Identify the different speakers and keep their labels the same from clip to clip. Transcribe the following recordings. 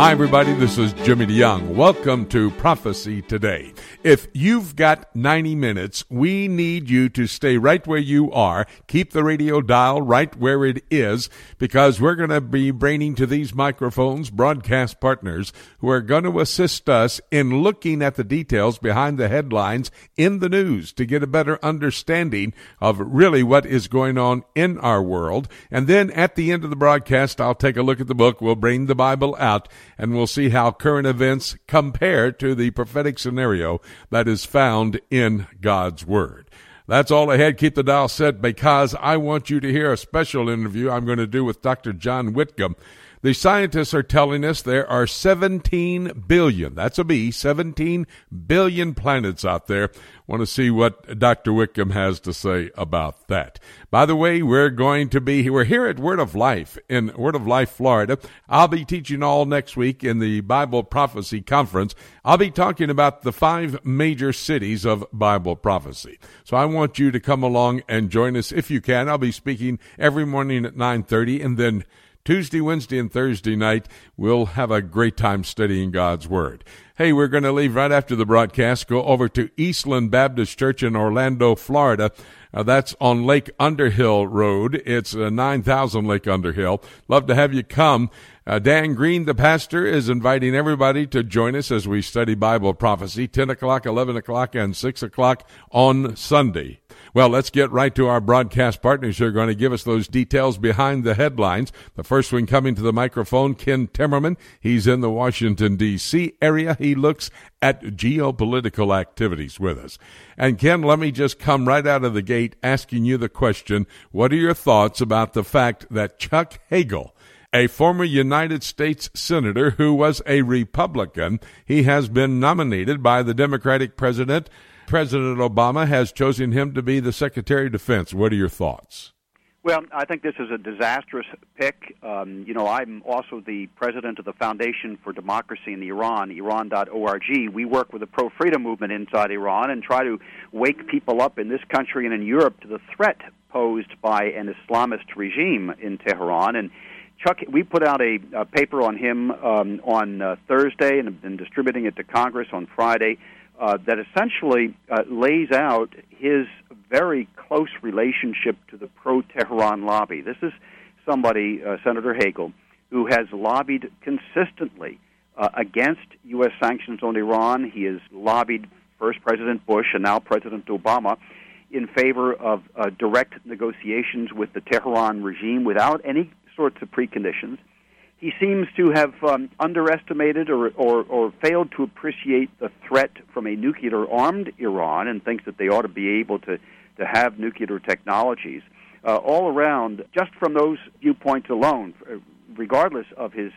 Speaker 1: Hi, everybody. This is Jimmy DeYoung. Welcome to Prophecy Today. If you've got 90 minutes, we need you to stay right where you are. Keep the radio dial right where it is because we're going to be bringing to these microphones broadcast partners who are going to assist us in looking at the details behind the headlines in the news to get a better understanding of really what is going on in our world. And then at the end of the broadcast, I'll take a look at the book. We'll bring the Bible out and we'll see how current events compare to the prophetic scenario that is found in God's Word. That's all ahead. Keep the dial set because I want you to hear a special interview I'm going to do with Dr. John Whitcomb. The scientists are telling us there are 17 billion, that's a B, 17 billion planets out there. Want to see what Dr. Whitcomb has to say about that. By the way, we're going to be, we're here at Word of Life in Word of Life, Florida. I'll be teaching all next week in the Bible Prophecy Conference. I'll be talking about the five major cities of Bible prophecy. So I want you to come along and join us if you can. I'll be speaking every morning at 930 and then Tuesday, Wednesday, and Thursday night, we'll have a great time studying God's Word. Hey, we're going to leave right after the broadcast, go over to Eastland Baptist Church in Orlando, Florida. Uh, that's on Lake Underhill Road. It's uh, 9000 Lake Underhill. Love to have you come. Uh, Dan Green, the pastor, is inviting everybody to join us as we study Bible prophecy, 10 o'clock, 11 o'clock, and 6 o'clock on Sunday. Well, let's get right to our broadcast partners who are going to give us those details behind the headlines. The first one coming to the microphone, Ken Timmerman. He's in the Washington, D.C. area. He looks at geopolitical activities with us. And Ken, let me just come right out of the gate asking you the question What are your thoughts about the fact that Chuck Hagel, a former United States Senator who was a Republican. He has been nominated by the Democratic president President Obama has chosen him to be the Secretary of Defense. What are your thoughts?
Speaker 2: Well, I think this is a disastrous pick. Um, you know, I'm also the president of the Foundation for Democracy in Iran, Iran.org. We work with the pro freedom movement inside Iran and try to wake people up in this country and in Europe to the threat posed by an Islamist regime in Tehran. And Chuck, we put out a, a paper on him um, on uh, Thursday and have been distributing it to Congress on Friday uh, that essentially uh, lays out his very close relationship to the pro Tehran lobby. This is somebody, uh, Senator Hagel, who has lobbied consistently uh, against U.S. sanctions on Iran. He has lobbied first President Bush and now President Obama in favor of uh, direct negotiations with the Tehran regime without any sorts of preconditions he seems to have um, underestimated or, or, or failed to appreciate the threat from a nuclear armed Iran and thinks that they ought to be able to, to have nuclear technologies. Uh, all around, just from those viewpoints alone, uh, regardless of his,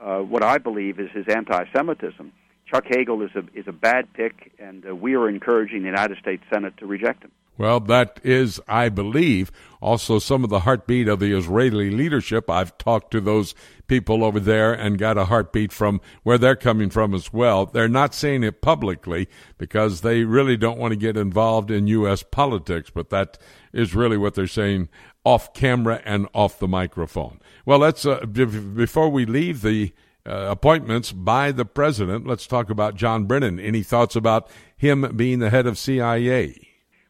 Speaker 2: uh, what I believe is his anti Semitism, Chuck Hagel is a, is a bad pick, and uh, we are encouraging the United States Senate to reject him.
Speaker 1: Well, that is, I believe, also some of the heartbeat of the Israeli leadership. I've talked to those people over there and got a heartbeat from where they're coming from as well. They're not saying it publicly because they really don't want to get involved in U.S. politics, but that is really what they're saying off camera and off the microphone. Well, let's, uh, before we leave the uh, appointments by the president, let's talk about John Brennan. Any thoughts about him being the head of CIA?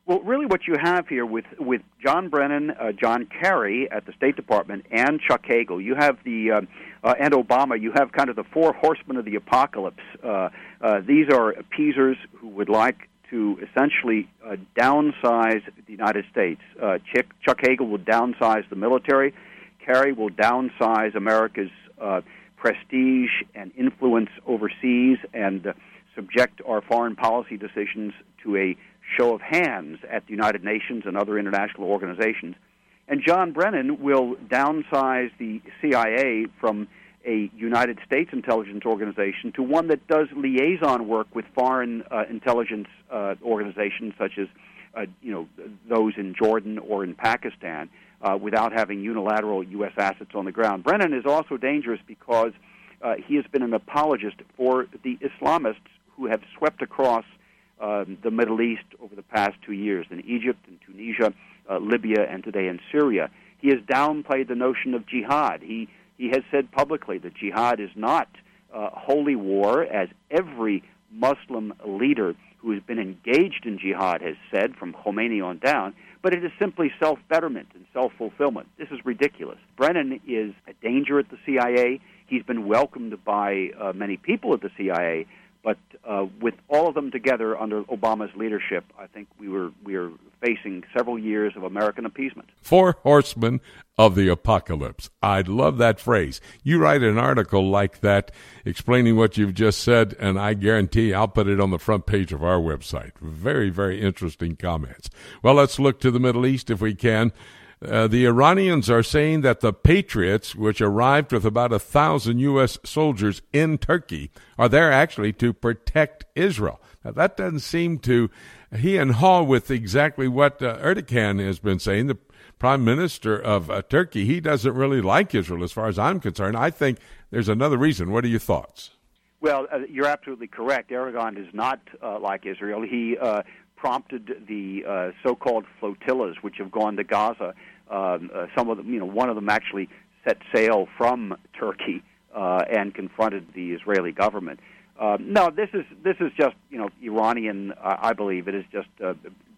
Speaker 2: Well, really, what you have here with with John Brennan, uh, John Kerry at the State Department, and Chuck Hagel, you have the uh, uh, and Obama. You have kind of the four horsemen of the apocalypse. Uh, uh, these are appeasers who would like to essentially uh, downsize the United States. Chuck, Chuck Hagel will downsize the military. Kerry will downsize America's prestige and influence overseas and subject our foreign policy decisions to a show of hands at the United Nations and other international organizations. And John Brennan will downsize the CIA from a United States intelligence organization to one that does liaison work with foreign uh, intelligence uh, organizations such as uh, you know those in Jordan or in Pakistan uh, without having unilateral U.S. assets on the ground. Brennan is also dangerous because uh, he has been an apologist for the Islamists who have swept across um, the Middle East over the past two years in Egypt and Tunisia, uh, Libya, and today in Syria. He has downplayed the notion of jihad. He he has said publicly that jihad is not uh, holy war, as every Muslim leader who has been engaged in jihad has said, from Khomeini on down, but it is simply self betterment and self fulfillment. This is ridiculous. Brennan is a danger at the CIA. He's been welcomed by uh, many people at the CIA, but uh, with all of them together under Obama's leadership, I think we were we are facing several years of American appeasement.
Speaker 1: Four horsemen of the apocalypse. I love that phrase. You write an article like that explaining what you've just said, and I guarantee I'll put it on the front page of our website. Very, very interesting comments. Well, let's look to the Middle East if we can. Uh, the Iranians are saying that the Patriots, which arrived with about a thousand U.S. soldiers in Turkey, are there actually to protect Israel. Now, that doesn't seem to he and haw with exactly what uh, Erdogan has been saying. The prime minister of uh, Turkey, he doesn't really like Israel, as far as I'm concerned. I think there's another reason. What are your thoughts?
Speaker 2: Well, uh, you're absolutely correct. Erdogan does not uh, like Israel. He uh, prompted the uh, so-called flotillas, which have gone to Gaza. Um, uh, some of them, you know, one of them actually set sail from Turkey uh, and confronted the Israeli government. Uh, no, this is this is just you know Iranian. Uh, I believe it is just uh,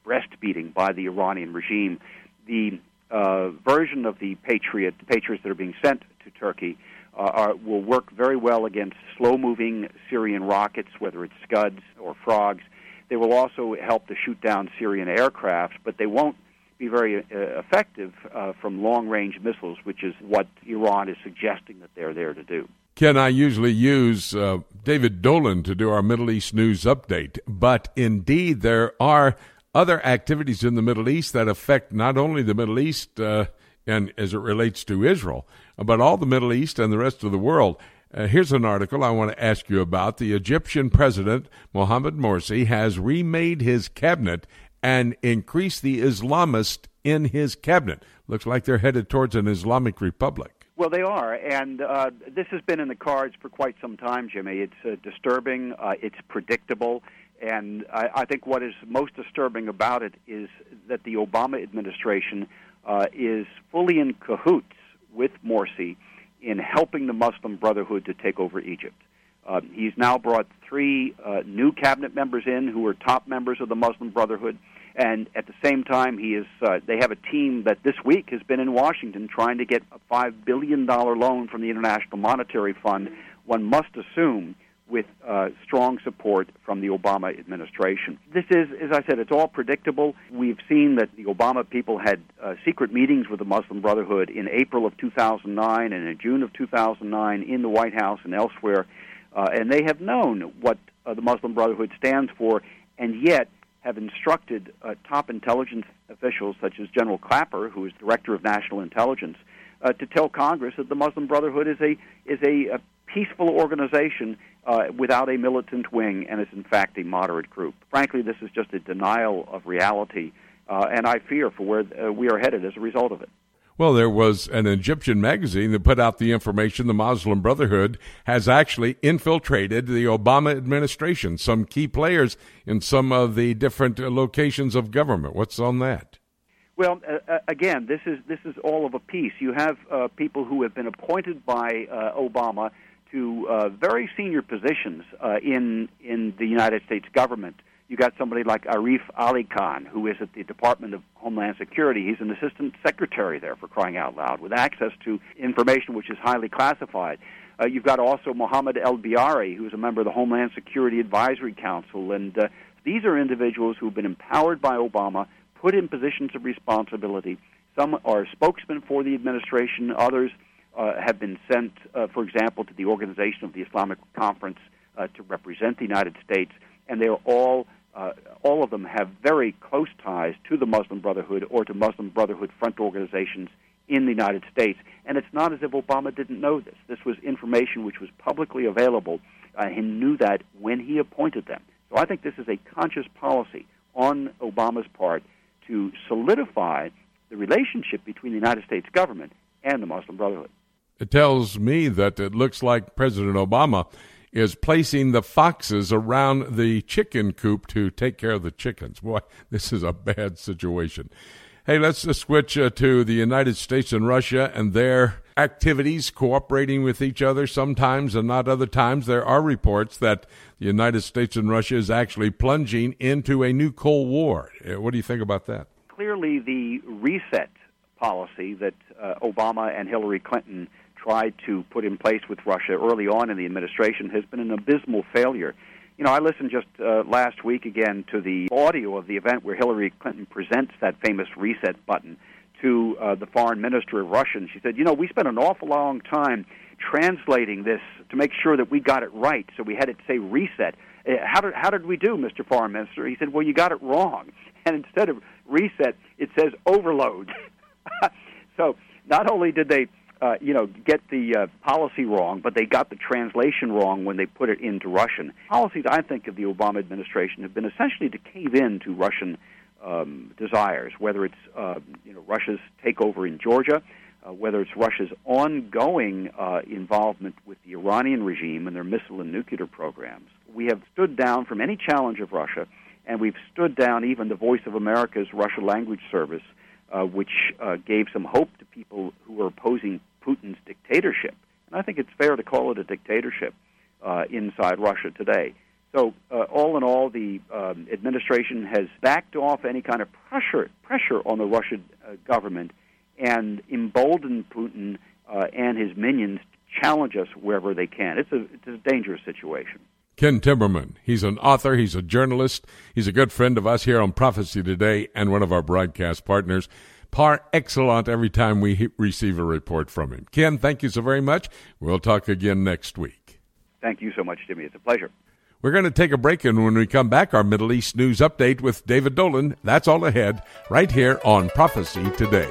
Speaker 2: breastbeating by the Iranian regime. The uh, version of the Patriot Patriots that are being sent to Turkey uh, are, will work very well against slow-moving Syrian rockets, whether it's Scuds or Frogs. They will also help to shoot down Syrian aircraft, but they won't be very uh, effective uh, from long range missiles, which is what Iran is suggesting that they're there to do.
Speaker 1: Ken, I usually use uh, David Dolan to do our Middle East news update, but indeed there are other activities in the Middle East that affect not only the Middle East uh, and as it relates to Israel, but all the Middle East and the rest of the world. Uh, here's an article I want to ask you about. The Egyptian president, Mohamed Morsi, has remade his cabinet and increased the Islamists in his cabinet. Looks like they're headed towards an Islamic republic.
Speaker 2: Well, they are, and uh, this has been in the cards for quite some time, Jimmy. It's uh, disturbing, uh, it's predictable, and I, I think what is most disturbing about it is that the Obama administration uh, is fully in cahoots with Morsi in helping the Muslim Brotherhood to take over Egypt. Uh, he's now brought three uh, new cabinet members in who are top members of the Muslim Brotherhood, and at the same time, he is. Uh, they have a team that this week has been in Washington trying to get a five billion dollar loan from the International Monetary Fund. One must assume with uh, strong support from the Obama administration. This is, as I said, it's all predictable. We've seen that the Obama people had uh, secret meetings with the Muslim Brotherhood in April of 2009 and in June of 2009 in the White House and elsewhere, uh, and they have known what uh, the Muslim Brotherhood stands for, and yet have instructed uh, top intelligence officials such as General Clapper, who is Director of National Intelligence, uh, to tell Congress that the Muslim Brotherhood is a is a, a peaceful organization uh, without a militant wing and is in fact a moderate group. Frankly, this is just a denial of reality, uh, and I fear for where uh, we are headed as a result of it.
Speaker 1: Well, there was an Egyptian magazine that put out the information the Muslim Brotherhood has actually infiltrated the Obama administration, some key players in some of the different locations of government. What's on that?
Speaker 2: Well, uh, uh, again, this is this is all of a piece. You have uh, people who have been appointed by uh, Obama to uh, very senior positions uh, in in the United States government. You got somebody like Arif Ali Khan, who is at the Department of Homeland Security. He's an assistant secretary there for crying out loud, with access to information which is highly classified. Uh, you've got also Mohammed Elibiary, who's a member of the Homeland Security Advisory Council, and uh, these are individuals who've been empowered by Obama, put in positions of responsibility. Some are spokesmen for the administration, others have been sent, uh, for example, to the Organization of the Islamic Conference uh, to represent the United States, and they are all uh, all of them have very close ties to the Muslim Brotherhood or to Muslim Brotherhood front organizations in the United States. And it's not as if Obama didn't know this. This was information which was publicly available. Uh, he knew that when he appointed them. So I think this is a conscious policy on Obama's part to solidify the relationship between the United States government and the Muslim Brotherhood.
Speaker 1: It tells me that it looks like President Obama is placing the foxes around the chicken coop to take care of the chickens. Boy, this is a bad situation. Hey, let's switch uh, to the United States and Russia and their activities, cooperating with each other sometimes and not other times. There are reports that the United States and Russia is actually plunging into a new Cold War. Uh, what do you think about that?
Speaker 2: Clearly, the reset policy that uh, Obama and Hillary Clinton tried to put in place with Russia early on in the administration has been an abysmal failure. You know, I listened just uh, last week again to the audio of the event where Hillary Clinton presents that famous reset button to uh, the foreign minister of Russia. And she said, You know, we spent an awful long time translating this to make sure that we got it right, so we had it say reset. Uh, how did, how did we do, Mr. Foreign Minister? He said, Well, you got it wrong. And instead of reset, it says overload. so not only did they uh, you know, get the uh, policy wrong, but they got the translation wrong when they put it into Russian. Policies, I think, of the Obama administration have been essentially to cave in to Russian um, desires, whether it's uh, you know Russia's takeover in Georgia, uh, whether it's Russia's ongoing uh, involvement with the Iranian regime and their missile and nuclear programs. We have stood down from any challenge of Russia, and we've stood down even the Voice of America's Russia language service, uh, which uh, gave some hope to people who were opposing Putin's dictatorship. And I think it's fair to call it a dictatorship uh, inside Russia today. So, uh, all in all, the um, administration has backed off any kind of pressure pressure on the Russian uh, government and emboldened Putin uh, and his minions to challenge us wherever they can. It's a it's a dangerous situation.
Speaker 1: Ken Timmerman, he's an author, he's a journalist, he's a good friend of us here on Prophecy Today, and one of our broadcast partners par excellent every time we receive a report from him. Ken, thank you so very much. We'll talk again next week.
Speaker 2: Thank you so much, Jimmy. It's a pleasure.
Speaker 1: We're going to take a break, and when we come back, our Middle East news update with David Dolan. That's all ahead, right here on Prophecy Today.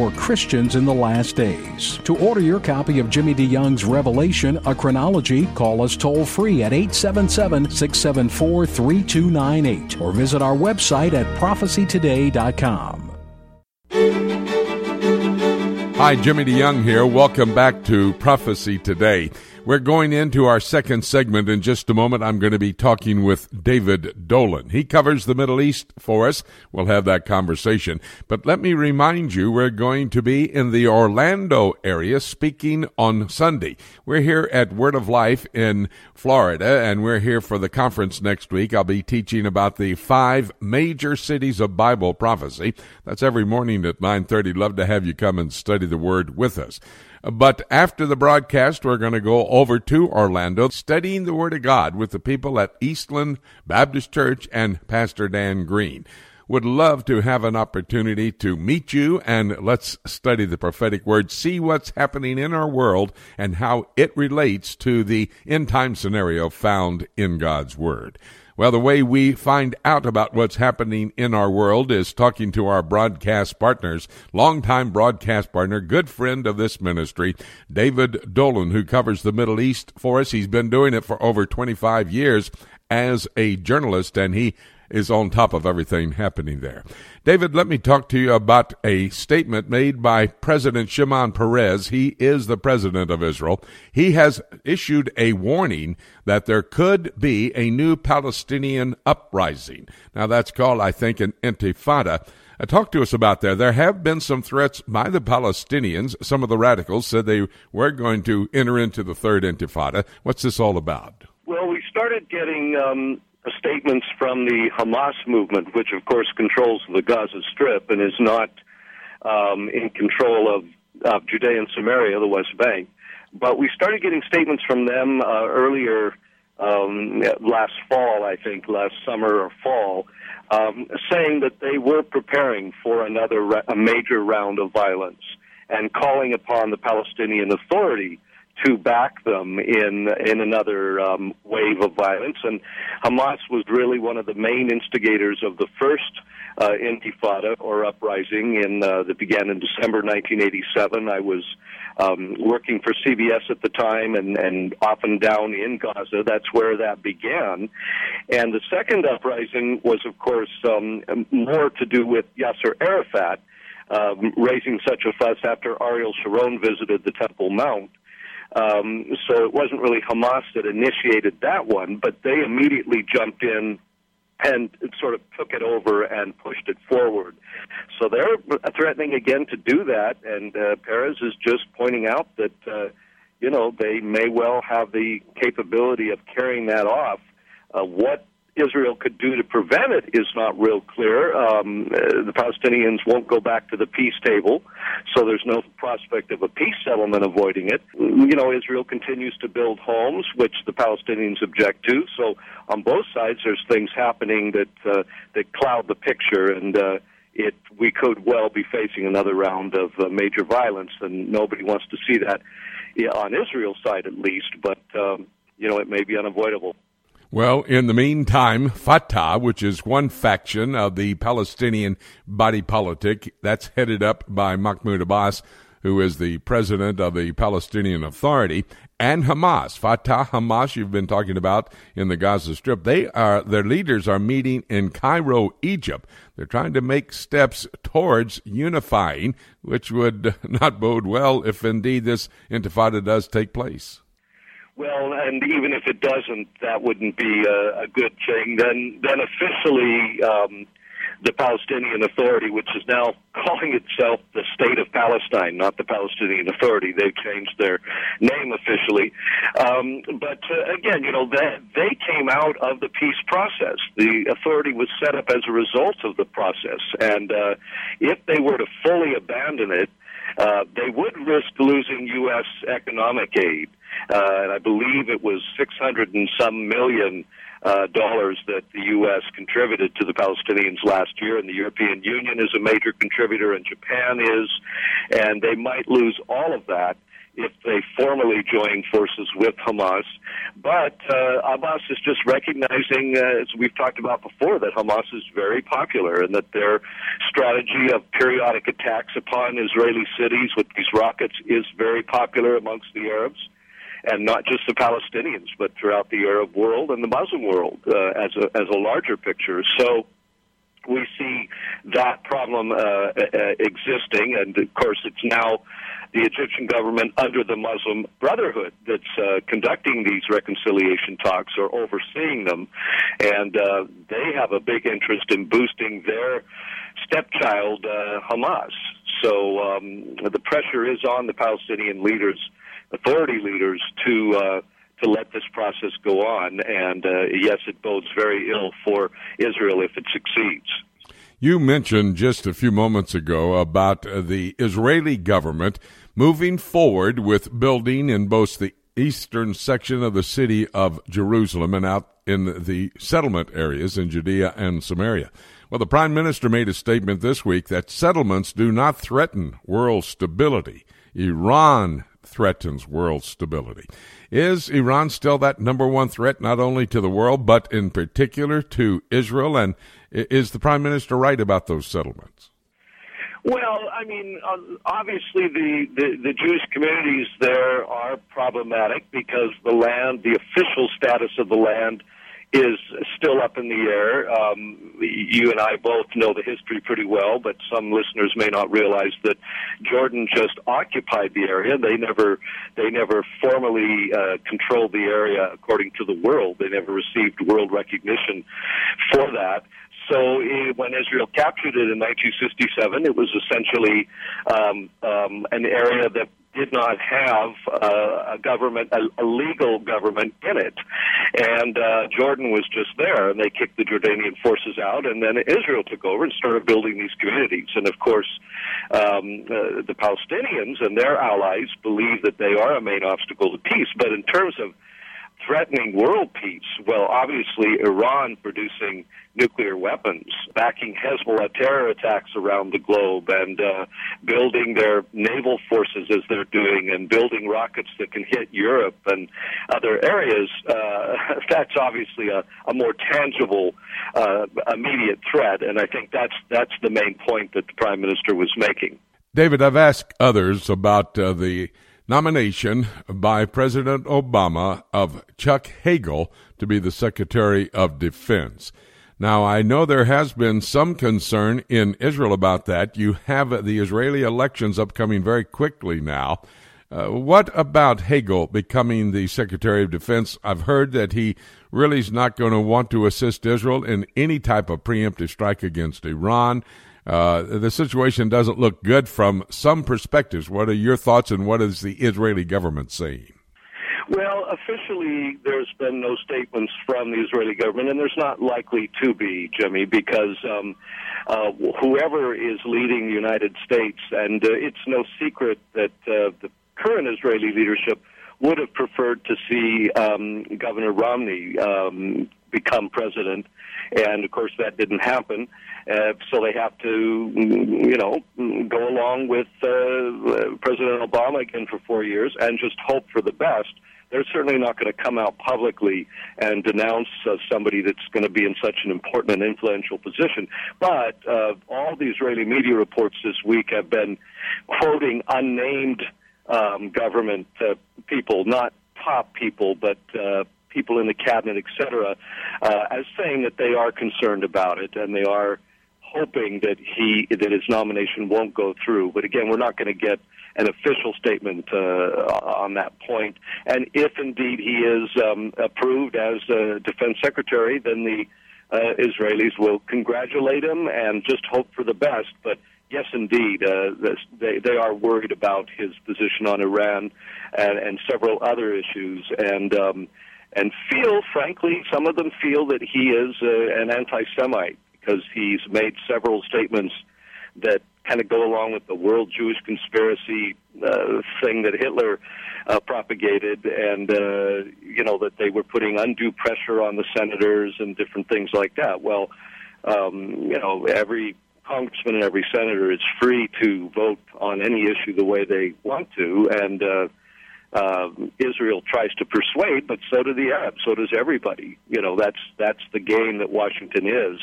Speaker 3: Christians in the last days. To order your copy of Jimmy DeYoung's Revelation, a chronology, call us toll free at 877 674 3298 or visit our website at prophecytoday.com.
Speaker 1: Hi, Jimmy DeYoung here. Welcome back to Prophecy Today. We're going into our second segment in just a moment. I'm going to be talking with David Dolan. He covers the Middle East for us. We'll have that conversation. But let me remind you, we're going to be in the Orlando area speaking on Sunday. We're here at Word of Life in Florida, and we're here for the conference next week. I'll be teaching about the five major cities of Bible prophecy. That's every morning at 9:30. Love to have you come and study the Word with us. But after the broadcast, we're going to go over to Orlando, studying the Word of God with the people at Eastland Baptist Church and Pastor Dan Green. Would love to have an opportunity to meet you and let's study the prophetic word, see what's happening in our world and how it relates to the end time scenario found in God's Word. Well, the way we find out about what's happening in our world is talking to our broadcast partners. Longtime broadcast partner, good friend of this ministry, David Dolan, who covers the Middle East for us. He's been doing it for over 25 years as a journalist, and he is on top of everything happening there. David, let me talk to you about a statement made by President Shimon Peres. He is the president of Israel. He has issued a warning that there could be a new Palestinian uprising. Now, that's called, I think, an intifada. Uh, talk to us about that. There have been some threats by the Palestinians. Some of the radicals said they were going to enter into the third intifada. What's this all about?
Speaker 4: Well, we started getting um, statements from the Hamas movement, which of course controls the Gaza Strip and is not um, in control of, of Judea and Samaria, the West Bank. But we started getting statements from them uh, earlier um, last fall, I think, last summer or fall, um, saying that they were preparing for another ra- a major round of violence and calling upon the Palestinian Authority to back them in in another um, wave of violence. And Hamas was really one of the main instigators of the first uh, Intifada or uprising in uh, that began in December 1987. I was um, working for CBS at the time and, and often down in Gaza. That's where that began. And the second uprising was, of course, um, more to do with Yasser Arafat. Um, raising such a fuss after Ariel Sharon visited the Temple Mount. Um, so it wasn't really Hamas that initiated that one, but they immediately jumped in and sort of took it over and pushed it forward. So they're threatening again to do that, and uh, Peres is just pointing out that uh, you know they may well have the capability of carrying that off. Uh, what Israel could do to prevent it is not real clear. Um, uh, the Palestinians won't go back to the peace table, so there's no prospect of a peace settlement avoiding it. You know, Israel continues to build homes, which the Palestinians object to. So on both sides, there's things happening that uh, that cloud the picture, and uh, it we could well be facing another round of uh, major violence, and nobody wants to see that yeah, on Israel's side, at least. But um, you know, it may be unavoidable.
Speaker 1: Well, in the meantime, Fatah, which is one faction of the Palestinian body politic, that's headed up by Mahmoud Abbas, who is the president of the Palestinian Authority, and Hamas. Fatah, Hamas, you've been talking about in the Gaza Strip. They are their leaders are meeting in Cairo, Egypt. They're trying to make steps towards unifying, which would not bode well if indeed this intifada does take place.
Speaker 4: Well, and even if it doesn't, that wouldn't be a, a good thing. Then, then officially, um, the Palestinian Authority, which is now calling itself the State of Palestine, not the Palestinian Authority. They've changed their name officially. Um, but uh, again, you know, they, they came out of the peace process. The authority was set up as a result of the process. And uh, if they were to fully abandon it, uh, they would risk losing U.S. economic aid. Uh, and I believe it was 600 and some million uh, dollars that the U.S. contributed to the Palestinians last year, and the European Union is a major contributor, and Japan is, and they might lose all of that if they formally join forces with Hamas. But uh, Abbas is just recognizing, uh, as we've talked about before, that Hamas is very popular and that their strategy of periodic attacks upon Israeli cities with these rockets is very popular amongst the Arabs and not just the Palestinians, but throughout the Arab world and the Muslim world uh, as a as a larger picture. So we see that problem uh, uh, existing, and of course, it's now the Egyptian government under the Muslim Brotherhood that's uh, conducting these reconciliation talks or overseeing them, and uh, they have a big interest in boosting their stepchild uh, Hamas. So um, the pressure is on the Palestinian leaders authority leaders to uh, to let this process go on. And uh, yes, it bodes very ill for Israel if it succeeds.
Speaker 1: You mentioned just a few moments ago about uh, the Israeli government moving forward with building in both the eastern section of the city of Jerusalem and out in the settlement areas in Judea and Samaria. Well, the Prime Minister made a statement this week that settlements do not threaten world stability. Iran threatens world stability. Is Iran still that number one threat, not only to the world, but in particular to Israel? And is the Prime Minister right about those settlements?
Speaker 4: Well, I mean, uh, obviously the, the, the Jewish communities there are problematic because the land, the official status of the land, is still up in the air. Um, you and I both know the history pretty well, but some listeners may not realize that Jordan just occupied the area. They never, they never formally uh, controlled the area according to the world. They never received world recognition for that. So uh, when Israel captured it in 1967, it was essentially um, um, an area that did not have uh, a government, a, a legal government in it. And uh, Jordan was just there, and they kicked the Jordanian forces out, and then Israel took over and started building these communities. And of course, um, uh, the Palestinians and their allies believe that they are a main obstacle to peace. But in terms of threatening world peace? Well, obviously, Iran producing nuclear weapons, backing Hezbollah terror attacks around the globe, and uh, building their naval forces as they're doing, and building rockets that can hit Europe and other areas. Uh, that's obviously a, a more tangible, uh, immediate threat, and I think that's that's the main point that the prime minister was making.
Speaker 1: David, I've asked others about uh, the nomination by President Obama of Chuck Hagel to be the Secretary of Defense. Now, I know there has been some concern in Israel about that. You have the Israeli elections upcoming very quickly now. Uh, what about Hagel becoming the Secretary of Defense? I've heard that he really is not going to want to assist Israel in any type of preemptive strike against Iran. Uh, the situation doesn't look good from some perspectives. What are your thoughts, and what is the Israeli government saying?
Speaker 4: Well, officially, there's been no statements from the Israeli government, and there's not likely to be, Jimmy, because um, uh, whoever is leading the United States, and uh, it's no secret that uh, the current Israeli leadership would have preferred to see um, Governor Romney um, become president, and of course that didn't happen. Uh, so they have to, you know, go along with uh, President Obama again for four years and just hope for the best. They're certainly not going to come out publicly and denounce uh, somebody that's going to be in such an important and influential position. But uh, all the Israeli media reports this week have been quoting unnamed um, government uh, people, not top people, but uh, people in the cabinet, etc., uh, as saying that they are concerned about it and they are hoping that he that his nomination won't go through. But again, we're not going to get an official statement uh, on that point. And if indeed he is um, approved as uh, defense secretary, then the uh, Israelis will congratulate him and just hope for the best. But yes, indeed, uh, they they are worried about his position on Iran and, and several other issues, and um, and feel, frankly, some of them feel that he is uh, an anti-Semite because he's made several statements that kind of go along with the world Jewish conspiracy uh, thing that Hitler uh, propagated, and uh, you know that they were putting undue pressure on the senators and different things like that. Well, um, you know, every congressman and every senator is free to vote on any issue the way they want to, and uh, uh, Israel tries to persuade, but so do the Arabs, so does everybody. You know, that's that's the game that Washington is.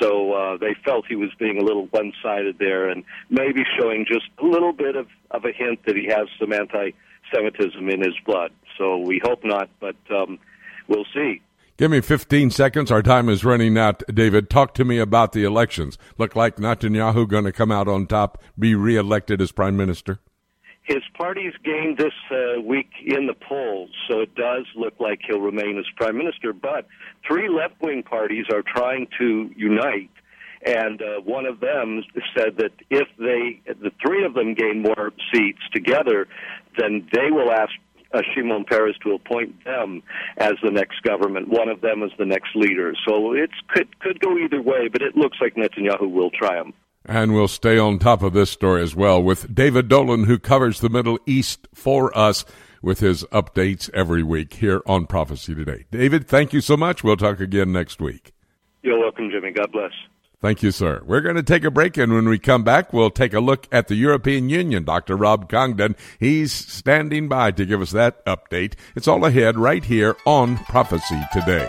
Speaker 4: So uh, they felt he was being a little one-sided there, and maybe showing just a little bit of of a hint that he has some anti-Semitism in his blood. So we hope not, but um, we'll see.
Speaker 1: Give me 15 seconds. Our time is running out. David, talk to me about the elections. Look like Netanyahu going to come out on top, be reelected as prime minister?
Speaker 4: His party's gained this uh, week in the polls, so it does look like he'll remain as prime minister. But three left wing parties are trying to unite, and uh, one of them said that if they, the three of them gain more seats together, then they will ask uh, Shimon Peres to appoint them as the next government. One of them as the next leader. So it could could go either way, but it looks like Netanyahu will triumph.
Speaker 1: And we'll stay on top of this story as well with David Dolan, who covers the Middle East for us with his updates every week here on Prophecy Today. David, thank you so much. We'll talk again next week.
Speaker 4: You're welcome, Jimmy. God bless.
Speaker 1: Thank you, sir. We're going to take a break, and when we come back, we'll take a look at the European Union. Dr. Rob Congdon, he's standing by to give us that update. It's all ahead right here on Prophecy Today.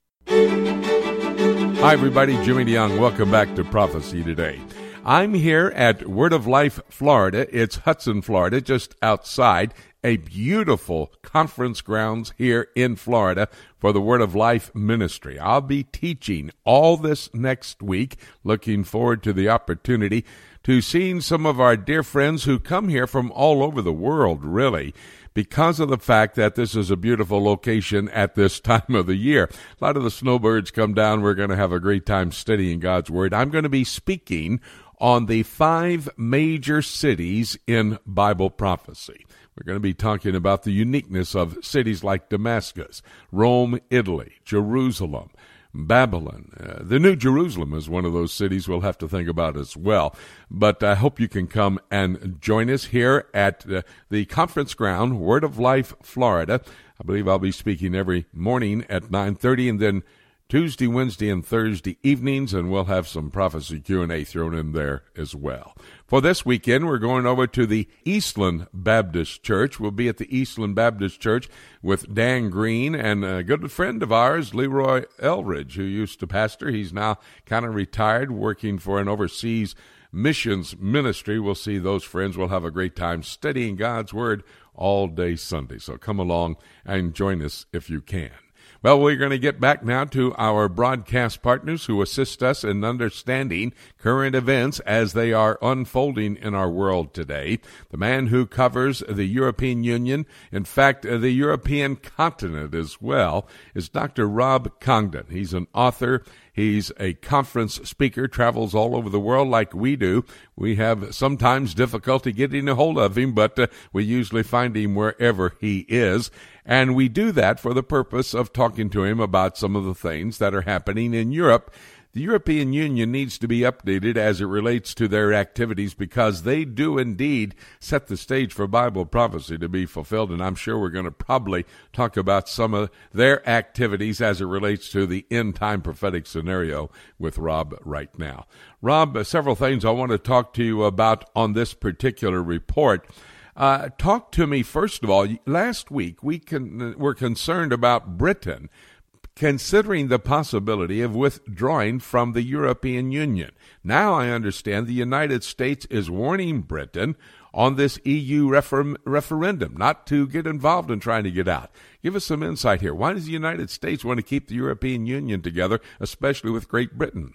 Speaker 1: Hi, everybody. Jimmy DeYoung. Welcome back to Prophecy Today. I'm here at Word of Life, Florida. It's Hudson, Florida, just outside a beautiful conference grounds here in Florida for the Word of Life ministry. I'll be teaching all this next week. Looking forward to the opportunity to seeing some of our dear friends who come here from all over the world, really because of the fact that this is a beautiful location at this time of the year. A lot of the snowbirds come down. We're going to have a great time studying God's Word. I'm going to be speaking on the five major cities in Bible prophecy. We're going to be talking about the uniqueness of cities like Damascus, Rome, Italy, Jerusalem, Babylon. Uh, the New Jerusalem is one of those cities we'll have to think about as well. But I hope you can come and join us here at uh, the conference ground, Word of Life, Florida. I believe I'll be speaking every morning at 9:30 and then Tuesday, Wednesday, and Thursday evenings, and we'll have some prophecy Q&A thrown in there as well. For this weekend, we're going over to the Eastland Baptist Church. We'll be at the Eastland Baptist Church with Dan Green and a good friend of ours, Leroy Elridge, who used to pastor. He's now kind of retired, working for an overseas missions ministry. We'll see those friends. We'll have a great time studying God's Word all day Sunday. So come along and join us if you can. Well, we're going to get back now to our broadcast partners who assist us in understanding current events as they are unfolding in our world today. The man who covers the European Union, in fact, the European continent as well, is Dr. Rob Congdon. He's an author He's a conference speaker, travels all over the world like we do. We have sometimes difficulty getting a hold of him, but uh, we usually find him wherever he is. And we do that for the purpose of talking to him about some of the things that are happening in Europe the European Union needs to be updated as it relates to their activities because they do indeed set the stage for Bible prophecy to be fulfilled. And I'm sure we're going to probably talk about some of their activities as it relates to the end time prophetic scenario with Rob right now. Rob, several things I want to talk to you about on this particular report. Uh, talk to me first of all. Last week we con- were concerned about Britain considering the possibility of withdrawing from the European Union. Now I understand the United States is warning Britain on this EU refer- referendum not to get involved in trying to get out. Give us some insight here. Why does the United States want to keep the European Union together, especially with Great Britain?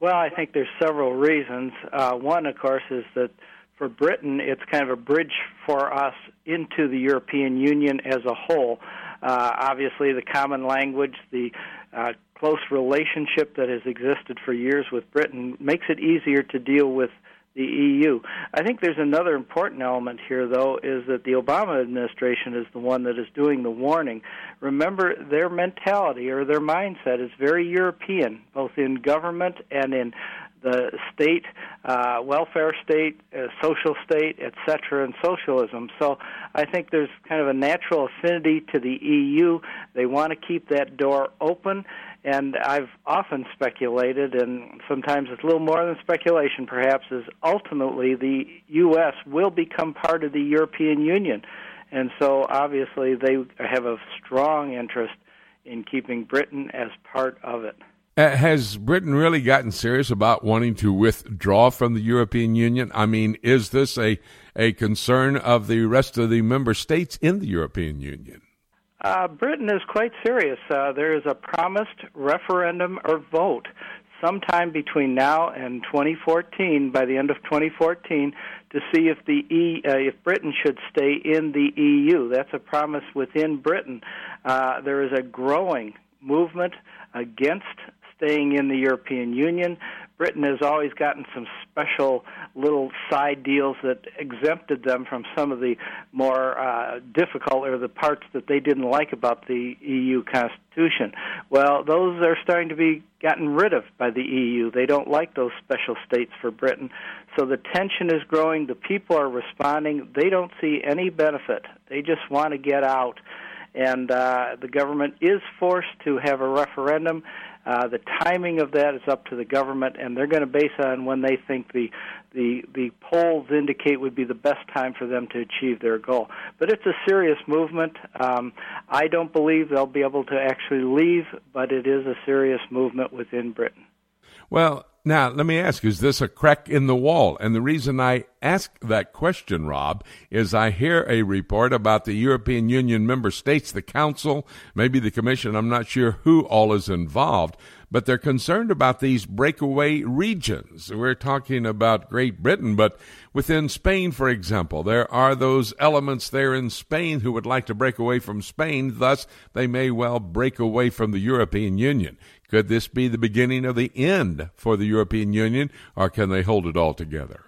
Speaker 5: Well, I think there's several reasons. Uh, one, of course, is that for Britain, it's kind of a bridge for us into the European Union as a whole. Uh, obviously, the common language, the uh, close relationship that has existed for years with Britain makes it easier to deal with the EU. I think there's another important element here, though, is that the Obama administration is the one that is doing the warning. Remember, their mentality or their mindset is very European, both in government and in the state, uh, welfare state, uh, social state, etc., and socialism. So I think there's kind of a natural affinity to the EU. They want to keep that door open, and I've often speculated, and sometimes it's a little more than speculation, perhaps, is ultimately the U.S. will become part of the European Union and so obviously they have a strong interest in keeping Britain as part of it.
Speaker 1: Uh, has Britain really gotten serious about wanting to withdraw from the European Union? I mean, is this a, a concern of the rest of the member states in the European Union?
Speaker 5: Uh, Britain is quite serious. Uh, there is a promised referendum or vote sometime between now and 2014, by the end of 2014, to see if the e, uh, if Britain should stay in the EU. That's a promise within Britain. Uh, there is a growing movement against staying in the European Union. Britain has always gotten some special little side deals that exempted them from some of the more uh, difficult or the parts that they didn't like about the EU Constitution. Well, those are starting to be gotten rid of by the EU. They don't like those special states for Britain. So the tension is growing. The people are responding. They don't see any benefit. They just want to get out. And uh, the government is forced to have a referendum. Uh, the timing of that is up to the government, and they're going to base on when they think the the the polls indicate would be the best time for them to achieve their goal. But it's a serious movement. Um, I don't believe they'll be able to actually leave, but it is a serious movement within Britain.
Speaker 1: Well, now, let me ask, is this a crack in the wall? And the reason I ask that question, Rob, is I hear a report about the European Union member states, the Council, maybe the Commission, I'm not sure who all is involved, but they're concerned about these breakaway regions. We're talking about Great Britain, but within Spain, for example, there are those elements there in Spain who would like to break away from Spain, thus, they may well break away from the European Union. Could this be the beginning of the end for the European Union, or can they hold it all together?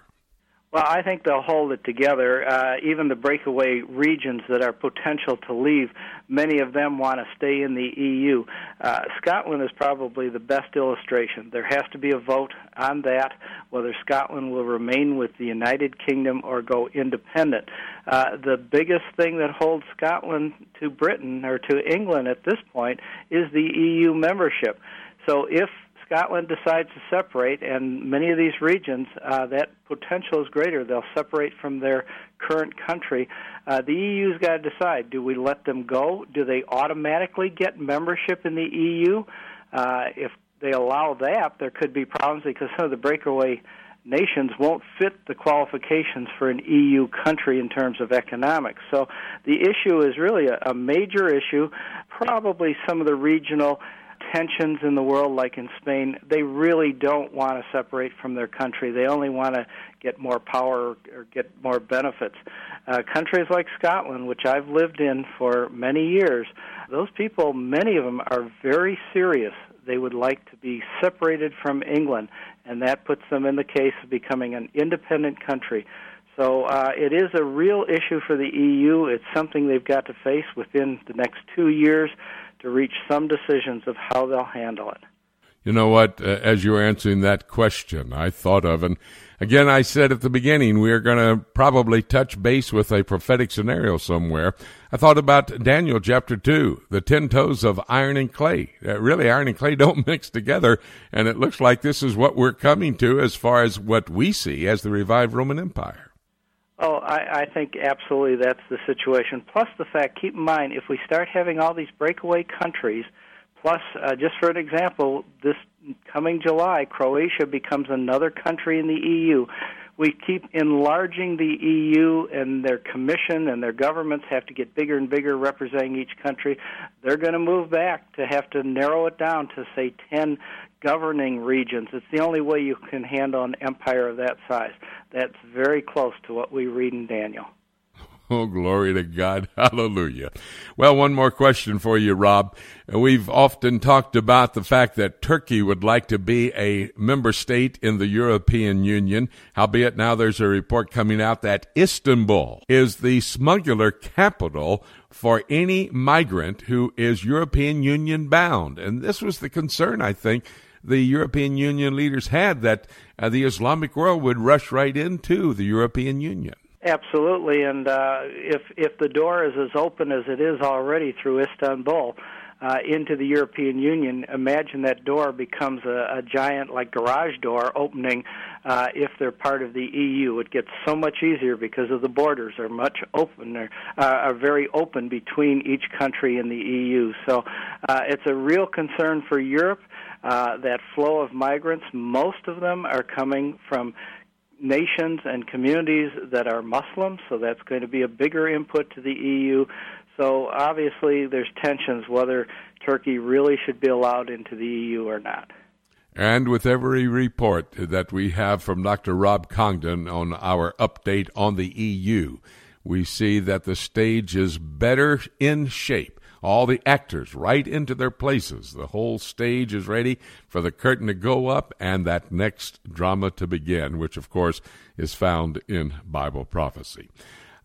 Speaker 5: Well, I think they'll hold it together. Uh, even the breakaway regions that are potential to leave, many of them want to stay in the EU. Uh, Scotland is probably the best illustration. There has to be a vote on that, whether Scotland will remain with the United Kingdom or go independent. Uh, the biggest thing that holds Scotland to Britain or to England at this point is the EU membership. So if Scotland decides to separate, and many of these regions, uh, that potential is greater. They'll separate from their current country. Uh, the EU's got to decide: do we let them go? Do they automatically get membership in the EU? Uh, if they allow that, there could be problems because some of the breakaway nations won't fit the qualifications for an EU country in terms of economics. So the issue is really a, a major issue. Probably some of the regional tensions in the world, like in Spain, they really don't want to separate from their country. They only want to get more power or get more benefits. Uh, countries like Scotland, which I've lived in for many years, those people, many of them, are very serious. They would like to be separated from England, and that puts them in the case of becoming an independent country. So uh, it is a real issue for the EU. It's something they've got to face within the next two years to reach some decisions of how they'll handle it.
Speaker 1: You know what? Uh, as you were answering that question, I thought of, and again, I said at the beginning, we are going to probably touch base with a prophetic scenario somewhere. I thought about Daniel chapter 2, the ten toes of iron and clay. Uh, really, iron and clay don't mix together, and it looks like this is what we're coming to as far as what we see as the revived Roman Empire.
Speaker 5: Oh, I, I think absolutely that's the situation. Plus the fact, keep in mind, if we start having all these breakaway countries, plus, uh, just for an example, this coming July, Croatia becomes another country in the EU. We keep enlarging the EU, and their commission and their governments have to get bigger and bigger, representing each country. They're going to move back to have to narrow it down to, say, 10 governing regions. It's the only way you can handle an empire of that size. That's very close to what we read in Daniel.
Speaker 1: Oh, glory to God. Hallelujah. Well, one more question for you, Rob. We've often talked about the fact that Turkey would like to be a member state in the European Union. Howbeit now there's a report coming out that Istanbul is the smuggler capital for any migrant who is European Union bound. And this was the concern, I think, the European Union leaders had that uh, the Islamic world would rush right into the European Union.
Speaker 5: Absolutely, and uh, if if the door is as open as it is already through Istanbul, uh, into the European Union, imagine that door becomes a, a giant, like garage door opening uh, if they're part of the EU. It gets so much easier because of the borders are much opener, uh, are very open between each country in the EU. So uh, it's a real concern for Europe. Uh, that flow of migrants, most of them are coming from nations and communities that are Muslim, so that's going to be a bigger input to the EU. So obviously, there's tensions whether Turkey really should be allowed into the EU or not.
Speaker 1: And with every report that we have from Dr. Rob Congdon on our update on the EU, we see that the stage is better in shape. All the actors right into their places. The whole stage is ready for the curtain to go up and that next drama to begin, which, of course, is found in Bible prophecy.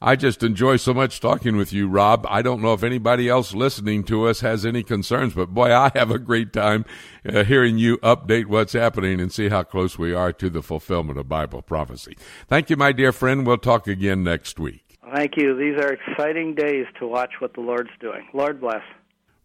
Speaker 1: I just enjoy so much talking with you, Rob. I don't know if anybody else listening to us has any concerns, but boy, I have a great time uh, hearing you update what's happening and see how close we are to the fulfillment of Bible prophecy. Thank you, my dear friend. We'll talk again next week.
Speaker 5: Thank you. These are exciting days to watch what the Lord's doing. Lord bless.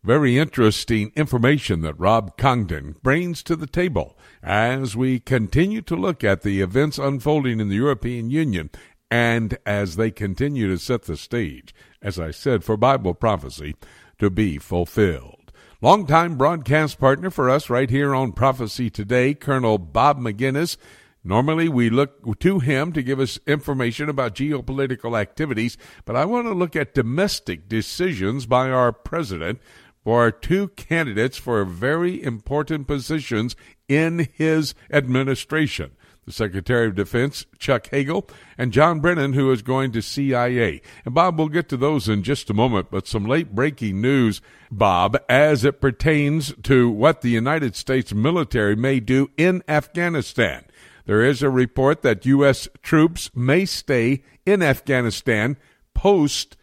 Speaker 1: Very interesting information that Rob Congdon brings to the table as we continue to look at the events unfolding in the European Union and as they continue to set the stage, as I said, for Bible prophecy to be fulfilled. Longtime broadcast partner for us right here on Prophecy Today, Colonel Bob Maginnis. Normally, we look to him to give us information about geopolitical activities, but I want to look at domestic decisions by our president for our two candidates for very important positions in his administration the Secretary of Defense, Chuck Hagel, and John Brennan, who is going to CIA. And Bob, we'll get to those in just a moment, but some late breaking news, Bob, as it pertains to what the United States military may do in Afghanistan. There is a report that U.S. troops may stay in Afghanistan post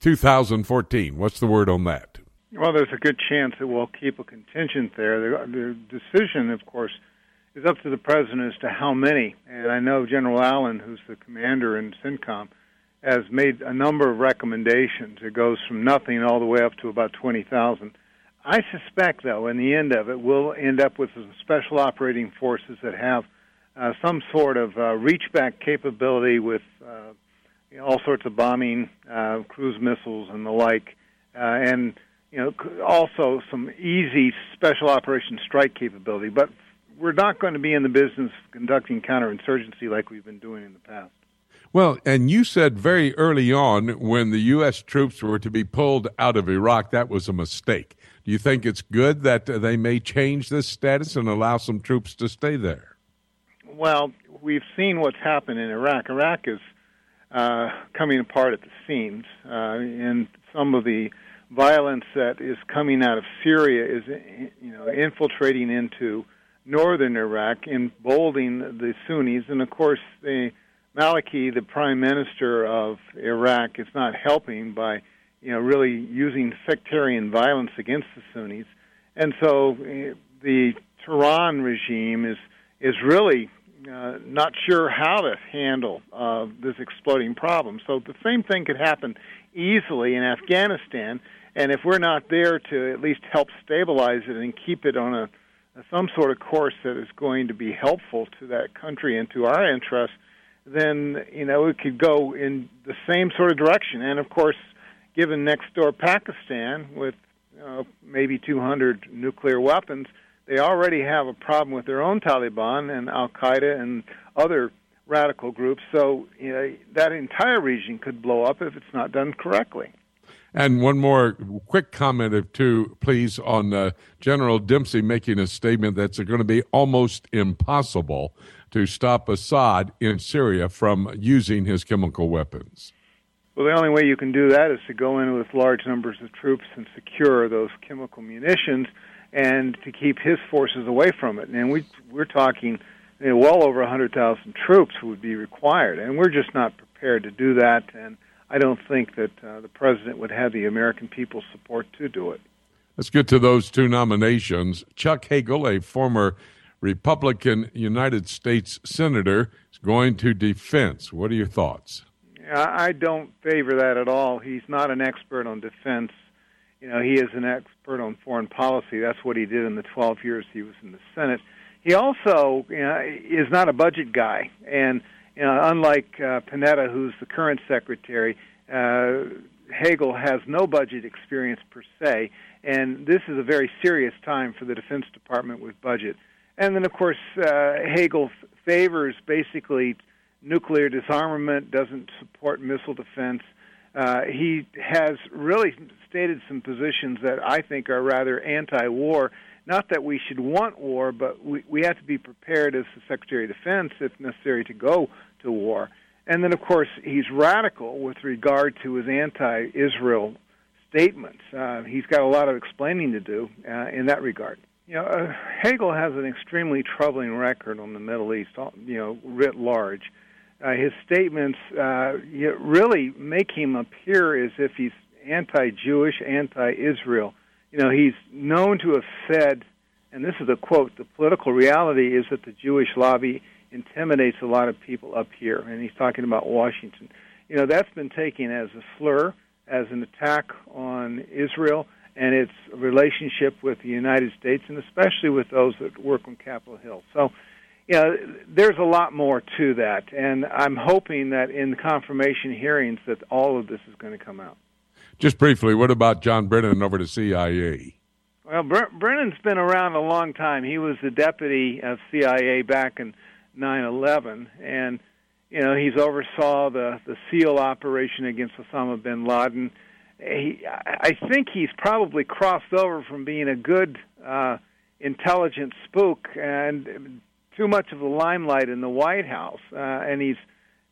Speaker 1: 2014. What's the word on that?
Speaker 6: Well, there's a good chance that we'll keep a contingent there. The, the decision, of course, is up to the president as to how many. And I know General Allen, who's the commander in CENTCOM, has made a number of recommendations. It goes from nothing all the way up to about 20,000. I suspect, though, in the end of it, we'll end up with special operating forces that have uh, some sort of uh, reach back capability with uh, you know, all sorts of bombing, uh, cruise missiles, and the like, uh, and you know also some easy special operations strike capability. But we're not going to be in the business of conducting counterinsurgency like we've been doing in the past.
Speaker 1: Well, and you said very early on when the U.S. troops were to be pulled out of Iraq, that was a mistake. Do you think it's good that they may change this status and allow some troops to stay there?
Speaker 6: Well, we've seen what's happened in Iraq. Iraq is uh, coming apart at the seams, uh, and some of the violence that is coming out of Syria is, you know, infiltrating into northern Iraq, emboldening the Sunnis. And of course, the Maliki, the prime minister of Iraq, is not helping by, you know, really using sectarian violence against the Sunnis. And so uh, the Tehran regime is is really uh, not sure how to handle uh, this exploding problem. So the same thing could happen easily in Afghanistan. And if we're not there to at least help stabilize it and keep it on a a some sort of course that is going to be helpful to that country and to our interests, then you know it could go in the same sort of direction. And of course, given next door Pakistan with uh, maybe 200 nuclear weapons, they already have a problem with their own Taliban and Al Qaeda and other radical groups. So you know, that entire region could blow up if it's not done correctly.
Speaker 1: And one more quick comment or two, please, on uh, General Dempsey making a statement that's going to be almost impossible to stop Assad in Syria from using his chemical weapons.
Speaker 6: Well, the only way you can do that is to go in with large numbers of troops and secure those chemical munitions and to keep his forces away from it. And we, we're talking you know, well over 100,000 troops would be required, and we're just not prepared to do that. And I don't think that uh, the president would have the American people's support to do it.
Speaker 1: Let's get to those two nominations. Chuck Hagel, a former Republican United States Senator, is going to defense. What are your thoughts?
Speaker 6: I don't favor that at all. He's not an expert on defense. You know, he is an expert on foreign policy. That's what he did in the 12 years he was in the Senate. He also you know, is not a budget guy, and you know, unlike uh, Panetta, who's the current secretary, uh, Hagel has no budget experience per se, and this is a very serious time for the Defense Department with budget. And then, of course, uh, Hagel f- favors basically nuclear disarmament, doesn't support missile defense. Uh, he has really stated some positions that I think are rather anti-war. Not that we should want war, but we, we have to be prepared as the Secretary of Defense, if necessary, to go to war. And then, of course, he's radical with regard to his anti-Israel statements. Uh, he's got a lot of explaining to do uh, in that regard. You know, uh, Hagel has an extremely troubling record on the Middle East, you know, writ large. Uh, his statements uh, really make him appear as if he's anti-Jewish, anti-Israel. You know, he's known to have said, and this is a quote: "The political reality is that the Jewish lobby intimidates a lot of people up here," and he's talking about Washington. You know, that's been taken as a slur, as an attack on Israel and its relationship with the United States, and especially with those that work on Capitol Hill. So you know, there's a lot more to that, and I'm hoping that in the confirmation hearings that all of this is going to come out.
Speaker 1: Just briefly, what about John Brennan over to CIA?
Speaker 6: Well, Bre- Brennan's been around a long time. He was the deputy of CIA back in 9/11, and you know he's oversaw the the SEAL operation against Osama bin Laden. He, I think he's probably crossed over from being a good uh, intelligent spook and too much of the limelight in the White House, uh, and he's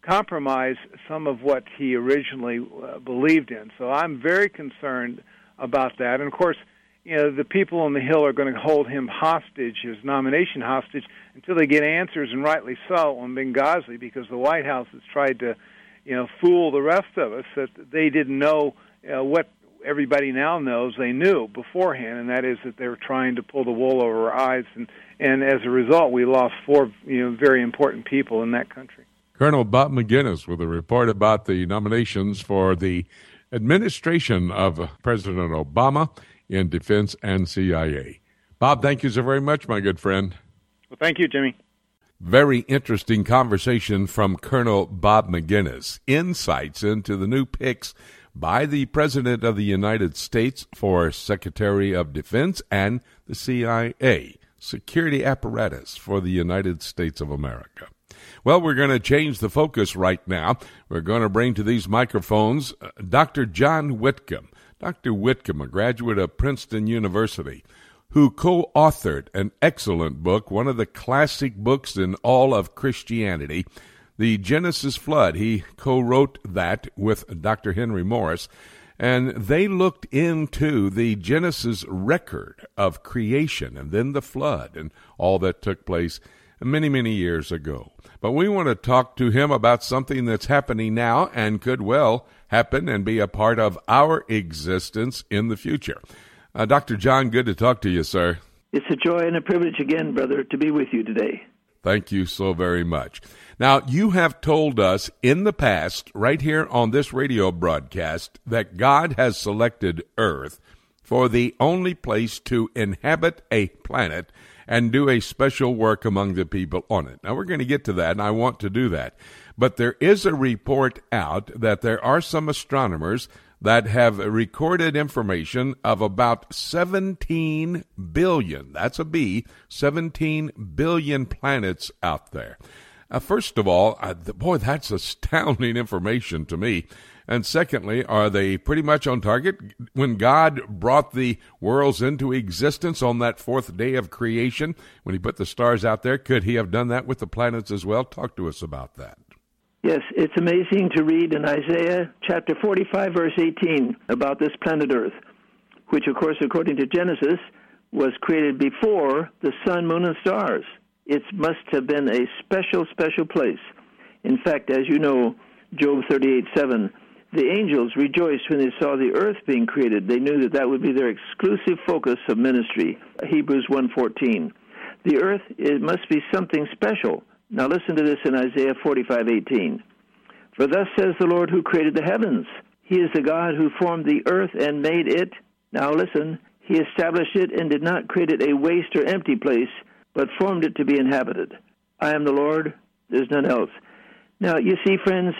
Speaker 6: compromised some of what he originally uh, believed in. So I'm very concerned about that. And of course, you know, the people on the Hill are going to hold him hostage, his nomination hostage, until they get answers, and rightly so, on Benghazi, because the White House has tried to, you know, fool the rest of us that they didn't know uh, what everybody now knows they knew beforehand, and that is that they were trying to pull the wool over our eyes, and and as a result, we lost four you know very important people in that country.
Speaker 1: Colonel Bob Maginnis with a report about the nominations for the administration of President Obama in defense and CIA. Bob, thank you so very much, my good friend.
Speaker 6: Well, thank you, Jimmy.
Speaker 1: Very interesting conversation from Colonel Bob Maginnis. Insights into the new picks by the President of the United States for Secretary of Defense and the CIA, security apparatus for the United States of America. Well, we're going to change the focus right now. We're going to bring to these microphones uh, Dr. John Whitcomb. Dr. Whitcomb, a graduate of Princeton University, who co authored an excellent book, one of the classic books in all of Christianity, the Genesis flood. He co wrote that with Dr. Henry Morris, and they looked into the Genesis record of creation and then the flood and all that took place many, many years ago. But we want to talk to him about something that's happening now and could well happen and be a part of our existence in the future. Uh, Dr. John, good to talk to you, sir.
Speaker 7: It's a joy and a privilege again, brother, to be with you today.
Speaker 1: Thank you so very much. Now, you have told us in the past, right here on this radio broadcast, that God has selected Earth for the only place to inhabit a planet and do a special work among the people on it. Now, we're going to get to that, and I want to do that. But there is a report out that there are some astronomers that have recorded information of about 17 billion, that's a B, 17 billion planets out there. Uh, first of all, uh, boy, that's astounding information to me. And secondly, are they pretty much on target? When God brought the worlds into existence on that fourth day of creation, when He put the stars out there, could He have done that with the planets as well? Talk to us about that.
Speaker 7: Yes, it's amazing to read in Isaiah chapter 45, verse 18, about this planet Earth, which, of course, according to Genesis, was created before the sun, moon, and stars. It must have been a special, special place. In fact, as you know, Job 38, 7, the angels rejoiced when they saw the earth being created. They knew that that would be their exclusive focus of ministry. Hebrews 1:14. The earth it must be something special. Now listen to this in Isaiah 45:18. For thus says the Lord who created the heavens. He is the God who formed the earth and made it. Now listen, He established it and did not create it a waste or empty place, but formed it to be inhabited. I am the Lord, there's none else. Now, you see, friends,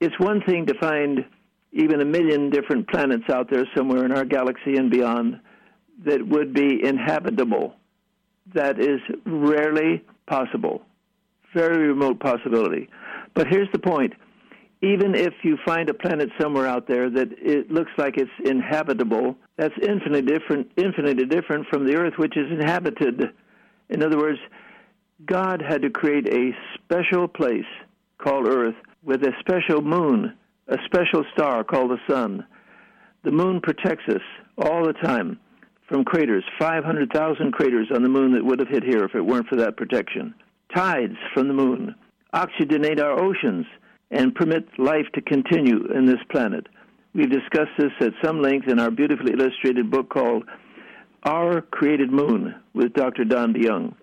Speaker 7: it's one thing to find even a million different planets out there somewhere in our galaxy and beyond that would be inhabitable. That is rarely possible, very remote possibility. But here's the point even if you find a planet somewhere out there that it looks like it's inhabitable, that's infinitely different, infinitely different from the Earth, which is inhabited. In other words, God had to create a special place called Earth with a special moon, a special star called the Sun. The moon protects us all the time from craters, 500,000 craters on the moon that would have hit here if it weren't for that protection. Tides from the moon oxygenate our oceans and permit life to continue in this planet. We've discussed this at some length in our beautifully illustrated book called Our Created Moon with Dr. Don DeYoung,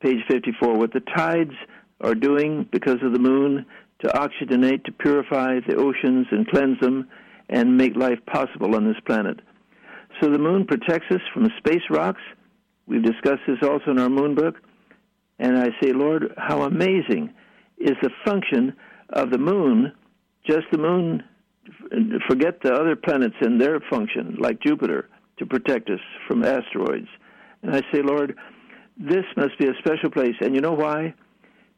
Speaker 7: page 54. What the tides are doing because of the moon to oxygenate, to purify the oceans and cleanse them and make life possible on this planet. So the moon protects us from space rocks. We've discussed this also in our moon book. And I say, Lord, how amazing is the function of the moon, just the moon, forget the other planets and their function, like Jupiter, to protect us from asteroids. And I say, Lord, this must be a special place. And you know why?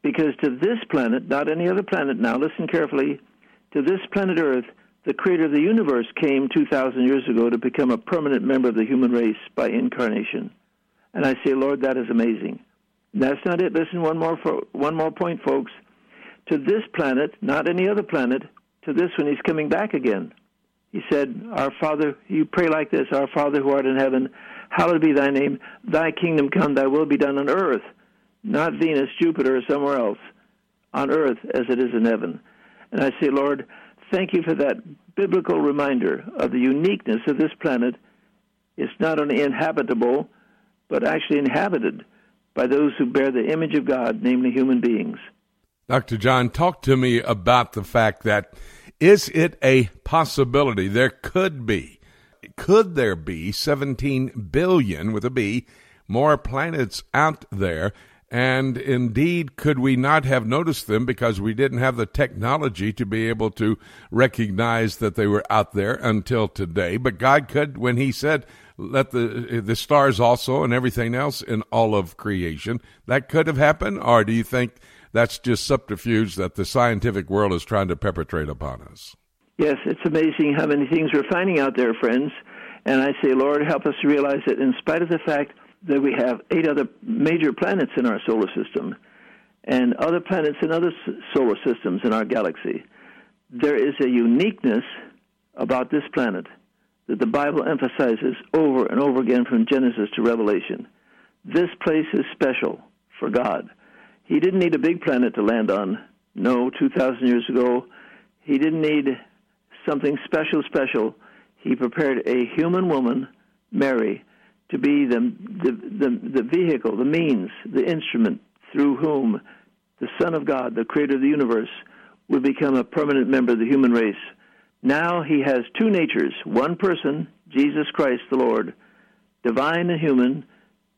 Speaker 7: Because to this planet, not any other planet now, listen carefully, to this planet Earth, the creator of the universe came 2,000 years ago to become a permanent member of the human race by incarnation. And I say, Lord, that is amazing. That's not it. Listen, one more, one more point, folks to this planet, not any other planet, to this one he's coming back again. He said, Our Father, you pray like this Our Father who art in heaven, hallowed be thy name. Thy kingdom come, thy will be done on earth, not Venus, Jupiter, or somewhere else, on earth as it is in heaven. And I say, Lord, thank you for that biblical reminder of the uniqueness of this planet. It's not only inhabitable, but actually inhabited by those who bear the image of God, namely human beings.
Speaker 1: Dr. John, talk to me about the fact that is it a possibility there could be, could there be 17 billion with a B more planets out there? And indeed, could we not have noticed them because we didn't have the technology to be able to recognize that they were out there until today? But God could, when He said, let the the stars also and everything else in all of creation, that could have happened? Or do you think that's just subterfuge that the scientific world is trying to perpetrate upon us.
Speaker 7: Yes, it's amazing how many things we're finding out there, friends. And I say, Lord, help us to realize that in spite of the fact that we have eight other major planets in our solar system and other planets in other solar systems in our galaxy, there is a uniqueness about this planet that the Bible emphasizes over and over again from Genesis to Revelation. This place is special for God. He didn't need a big planet to land on. No, 2,000 years ago, he didn't need something special, special. He prepared a human woman, Mary, to be the, the, the, the vehicle, the means, the instrument through whom the Son of God, the creator of the universe, would become a permanent member of the human race. Now he has two natures one person, Jesus Christ the Lord, divine and human,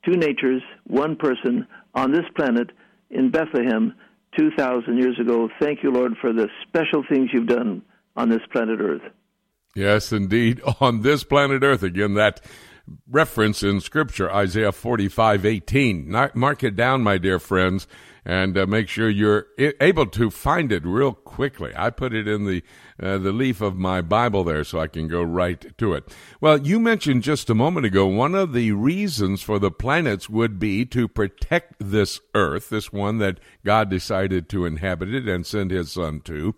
Speaker 7: two natures, one person on this planet in Bethlehem 2,000 years ago. Thank you, Lord, for the special things you've done on this planet Earth.
Speaker 1: Yes, indeed. On this planet Earth, again, that reference in Scripture, Isaiah 45 18. Mark it down, my dear friends and uh, make sure you're able to find it real quickly. I put it in the uh, the leaf of my Bible there so I can go right to it. Well, you mentioned just a moment ago one of the reasons for the planets would be to protect this earth, this one that God decided to inhabit it and send his son to,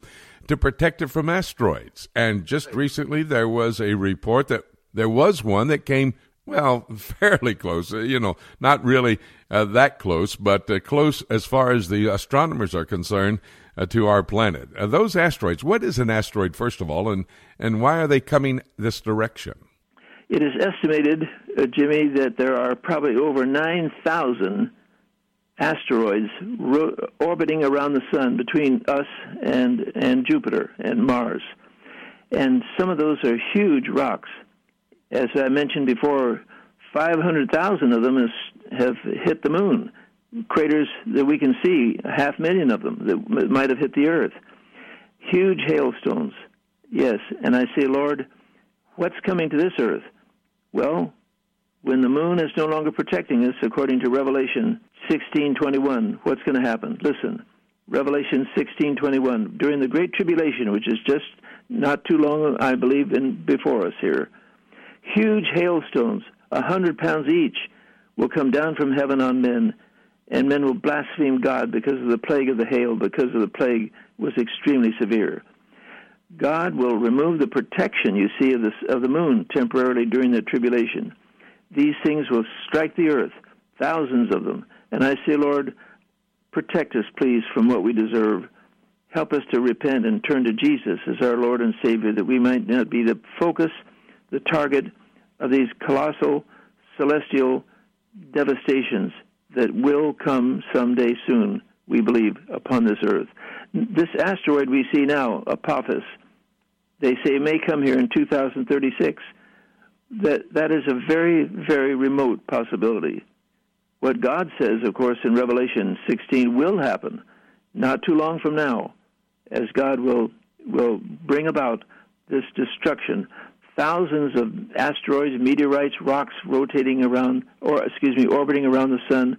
Speaker 1: to protect it from asteroids. And just recently there was a report that there was one that came well, fairly close. Uh, you know, not really uh, that close, but uh, close as far as the astronomers are concerned uh, to our planet. Uh, those asteroids. What is an asteroid, first of all, and and why are they coming this direction?
Speaker 7: It is estimated, uh, Jimmy, that there are probably over nine thousand asteroids ro- orbiting around the sun between us and and Jupiter and Mars, and some of those are huge rocks as I mentioned before, 500,000 of them has, have hit the moon. Craters that we can see, a half million of them that might have hit the earth. Huge hailstones. Yes, and I say, Lord, what's coming to this earth? Well, when the moon is no longer protecting us, according to Revelation 16:21, what's going to happen? Listen, Revelation 16:21. During the great tribulation, which is just not too long, I believe, in before us here, huge hailstones, a hundred pounds each, will come down from heaven on men, and men will blaspheme God because of the plague of the hail, because of the plague was extremely severe. God will remove the protection you see of the of the moon temporarily during the tribulation these things will strike the earth, thousands of them. And I say, Lord, protect us, please, from what we deserve. Help us to repent and turn to Jesus as our Lord and Savior, that we might not be the focus, the target of these colossal celestial devastations that will come someday soon, we believe, upon this earth. This asteroid we see now, Apophis, they say may come here in 2036 that that is a very very remote possibility. What God says, of course, in Revelation 16 will happen not too long from now, as God will will bring about this destruction. Thousands of asteroids, meteorites, rocks rotating around, or excuse me, orbiting around the sun.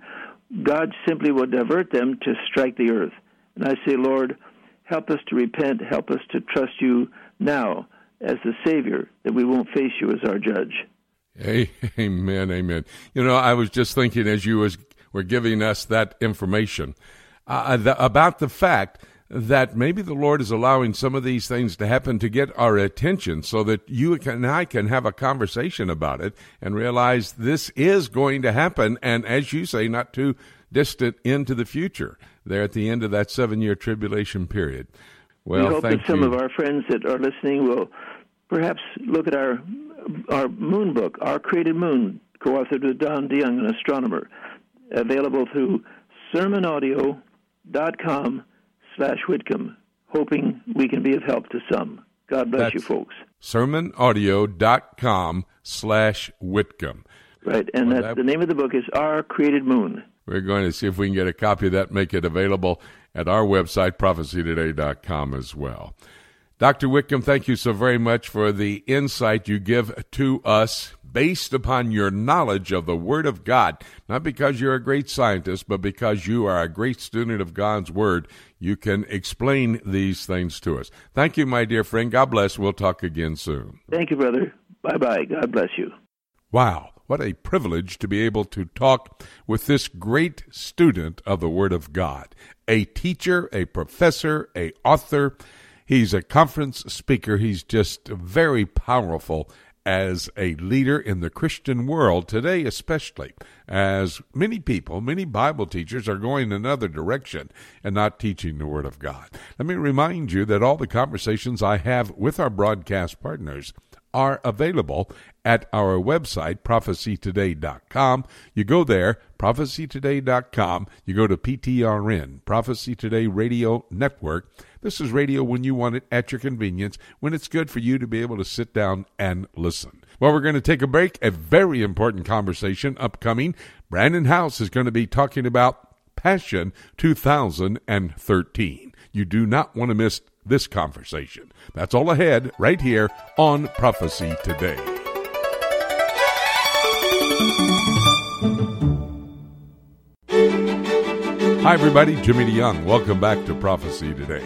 Speaker 7: God simply will divert them to strike the earth. And I say, Lord, help us to repent, help us to trust you now as the Savior, that we won't face you as our judge.
Speaker 1: Amen, amen. You know, I was just thinking as you was, were giving us that information uh, the, about the fact that maybe the Lord is allowing some of these things to happen to get our attention so that you and I can have a conversation about it and realize this is going to happen. And as you say, not too distant into the future, there at the end of that seven year tribulation period. Well,
Speaker 7: we hope
Speaker 1: that
Speaker 7: some
Speaker 1: you.
Speaker 7: of our friends that are listening will perhaps look at our our moon book, Our Created Moon, co-authored with Don DeYoung, an astronomer, available through sermonaudio.com slash Whitcomb, hoping we can be of help to some. God bless
Speaker 1: That's
Speaker 7: you, folks.
Speaker 1: sermonaudio.com slash Whitcomb.
Speaker 7: Right, and
Speaker 1: Well,
Speaker 7: that,
Speaker 1: that-
Speaker 7: the name of the book is Our Created Moon.
Speaker 1: We're going to see if we can get a copy of that, make it available at our website, prophecytoday.com as well. Dr. Whitcomb, thank you so very much for the insight you give to us based upon your knowledge of the Word of God. Not because you're a great scientist, but because you are a great student of God's Word. You can explain these things to us. Thank you, my dear friend. God bless. We'll talk again soon.
Speaker 7: Thank you, brother. Bye bye. God bless you.
Speaker 1: Wow, what a privilege to be able to talk with this great student of the Word of God, a teacher, a professor, a author. He's a conference speaker. He's just very powerful as a leader in the Christian world today, especially as many people, many Bible teachers are going another direction and not teaching the Word of God. Let me remind you that all the conversations I have with our broadcast partners are available at our website, prophecytoday.com. You go there, prophecytoday.com. You go to PTRN, Prophecy Today Radio Network. This is radio when you want it at your convenience, when it's good for you to be able to sit down and listen. Well, we're going to take a break. A very important conversation upcoming. Brannon Howse is going to be talking about Passion 2013. You do not want to miss this conversation. That's all ahead right here on Prophecy Today. Hi, everybody. Jimmy DeYoung. Welcome back to Prophecy Today.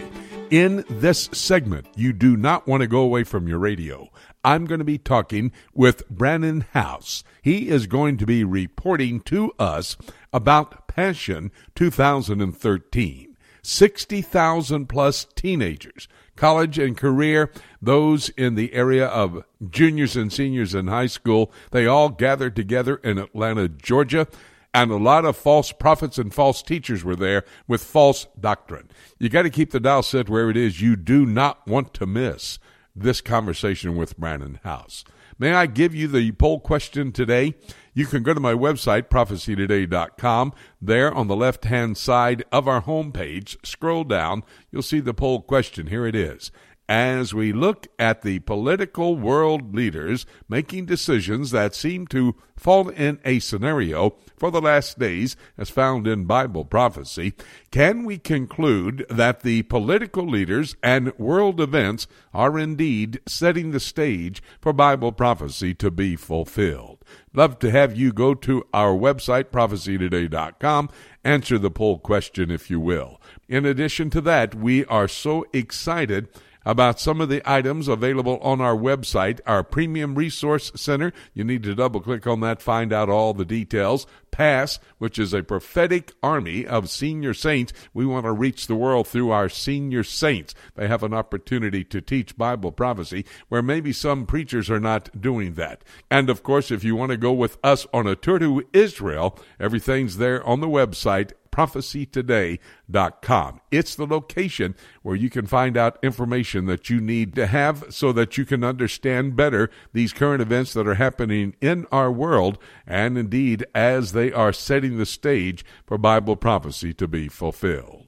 Speaker 1: In this segment, you do not want to go away from your radio. I'm going to be talking with Brannon Howse. He is going to be reporting to us about Passion 2013. 60,000 plus teenagers, college and career, those in the area of juniors and seniors in high school, they all gathered together in Atlanta, Georgia and a lot of false prophets and false teachers were there with false doctrine. You got to keep the dial set where it is. You do not want to miss this conversation with Brannon Howse. May I give you the poll question today? You can go to my website, prophecytoday.com. There on the left hand side of our homepage, scroll down, you'll see the poll question. Here it is. as we look at the political world leaders making decisions that seem to fall in a scenario for the last days as found in Bible prophecy, can we conclude that the political leaders and world events are indeed setting the stage for Bible prophecy to be fulfilled? Love to have you go to our website, prophecytoday.com, answer the poll question if you will. In addition to that, we are so excited about some of the items available on our website, our Premium Resource Center. You need to double click on that, find out all the details. PASS, which is a prophetic army of senior saints. We want to reach the world through our senior saints. They have an opportunity to teach Bible prophecy where maybe some preachers are not doing that. And of course, if you want to go with us on a tour to Israel, everything's there on the website prophecytoday.com. It's the location where you can find out information that you need to have so that you can understand better these current events that are happening in our world and indeed as they are setting the stage for Bible prophecy to be fulfilled.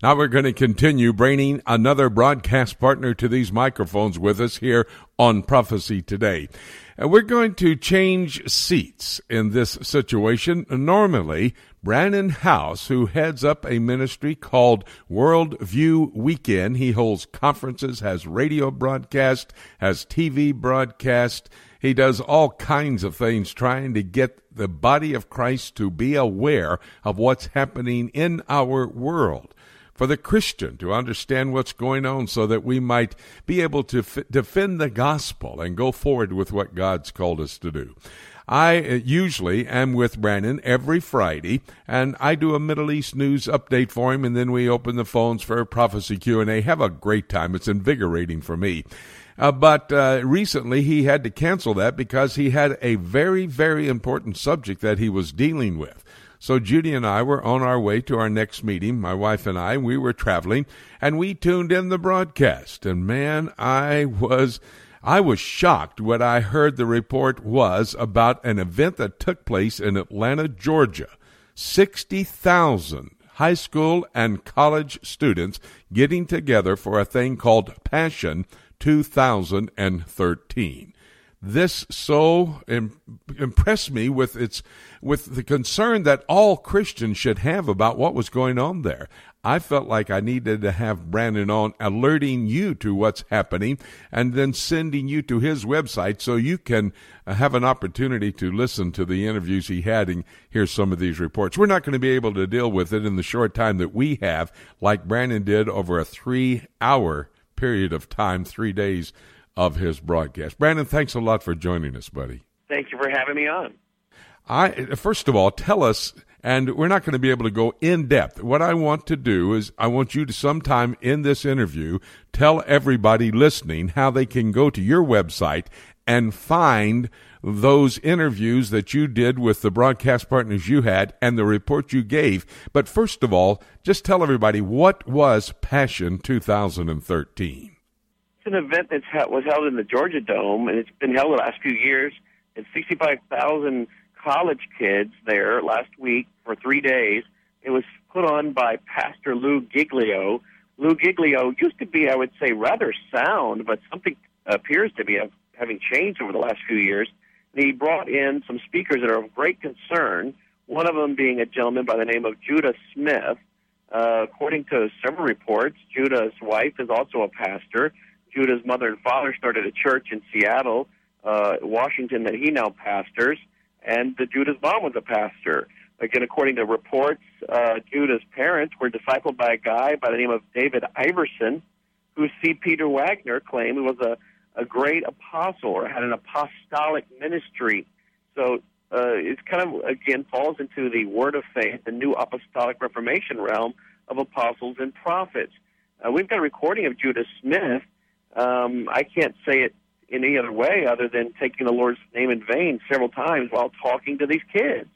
Speaker 1: Now we're going to continue bringing another broadcast partner to these microphones with us here on Prophecy Today. And we're going to change seats in this situation. Normally, Brannon Howse, who heads up a ministry called Worldview Weekend, he holds conferences, has radio broadcast, has TV broadcast. He does all kinds of things trying to get the body of Christ to be aware of what's happening in our world for the Christian to understand what's going on so that we might be able to f- defend the gospel and go forward with what God's called us to do. I uh, usually am with Brannon every Friday, and I do a Middle East news update for him, and then we open the phones for a prophecy Q and A. Have a great time. It's invigorating for me. Uh, but uh, recently he had to cancel that because he had a very, very important subject that he was dealing with. So Judy and I were on our way to our next meeting, my wife and I. We were traveling and we tuned in the broadcast. And man, I was I was shocked when I heard the report was about an event that took place in Atlanta, Georgia. 60,000 high school and college students getting together for a thing called Passion 2013 this so Im- impressed me with its with the concern that all Christians should have about what was going on there. I felt like I needed to have Brannon on alerting you to what's happening and then sending you to his website so you can uh, have an opportunity to listen to the interviews he had and hear some of these reports. We're not going to be able to deal with it in the short time that we have, like Brannon did over a three hour period of time, three days of his broadcast. Brannon, thanks a lot for joining us, buddy.
Speaker 8: Thank you for having me on.
Speaker 1: I first of all, tell us and we're not going to be able to go in depth. What I want to do is I want you to sometime in this interview tell everybody listening how they can go to your website and find those interviews that you did with the broadcast partners you had and the report you gave. But first of all, just tell everybody what was Passion 2013
Speaker 8: it's an event that was held in the Georgia Dome, and it's been held the last few years. It's 65,000 college kids there last week for three days. It was put on by Pastor Lou Giglio. Lou Giglio used to be, I would say, rather sound, but something appears to be having changed over the last few years. And he brought in some speakers that are of great concern, one of them being a gentleman by the name of Judah Smith. Uh, according to several reports, Judah's wife is also a pastor. Judah's mother and father started a church in Seattle, uh, Washington, that he now pastors, and the Judah's mom was a pastor. Again, according to reports, uh, Judah's parents were discipled by a guy by the name of David Iverson, who C. Peter Wagner claimed was a, a great apostle or had an apostolic ministry. So uh, it kind of, again, falls into the word of faith, the new apostolic reformation realm of apostles and prophets. Uh, we've got a recording of Judah Smith um, I can't say it in any other way other than taking the Lord's name in vain several times while talking to these kids.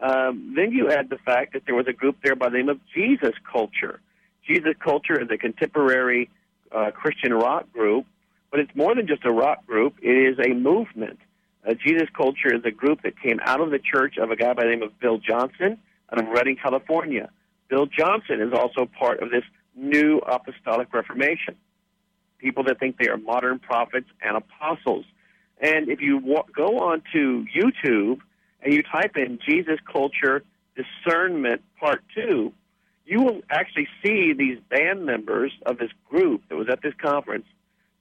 Speaker 8: Um, then you add the fact that there was a group there by the name of Jesus Culture. Jesus Culture is a contemporary uh, Christian rock group, but it's more than just a rock group. It is a movement. Uh, Jesus Culture is a group that came out of the church of a guy by the name of Bill Johnson out of Redding, California. Bill Johnson is also part of this new apostolic reformation. People that think they are modern prophets and apostles. And if you wa- go on to YouTube and you type in Jesus Culture Discernment Part 2, you will actually see these band members of this group that was at this conference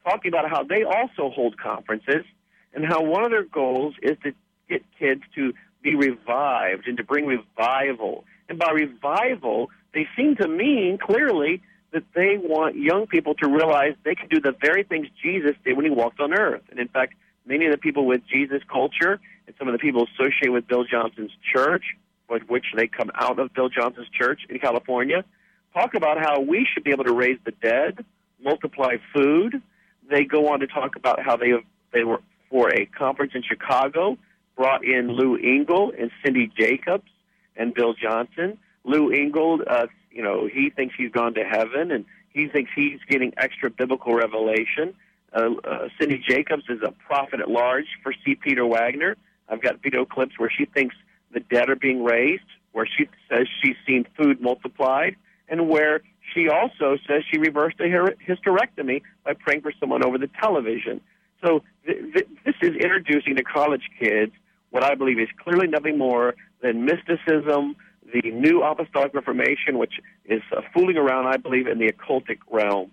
Speaker 8: talking about how they also hold conferences and how one of their goals is to get kids to be revived and to bring revival. And by revival, they seem to mean clearly that they want young people to realize they can do the very things Jesus did when he walked on earth. And in fact, many of the people with Jesus culture and some of the people associated with Bill Johnson's church, with which they come out of Bill Johnson's church in California, talk about how we should be able to raise the dead, multiply food. They go on to talk about how they they were for a conference in Chicago, brought in Lou Engle and Cindy Jacobs and Bill Johnson. Lou Engle, uh, you know, he thinks he's gone to heaven and he thinks he's getting extra biblical revelation. Uh, uh, Cindy Jacobs is a prophet at large for C. Peter Wagner. I've got video clips where she thinks the dead are being raised, where she says she's seen food multiplied, and where she also says she reversed a hysterectomy by praying for someone over the television. So th- th- this is introducing to college kids what I believe is clearly nothing more than mysticism, the new apostolic reformation, which is uh, fooling around, I believe, in the occultic realm.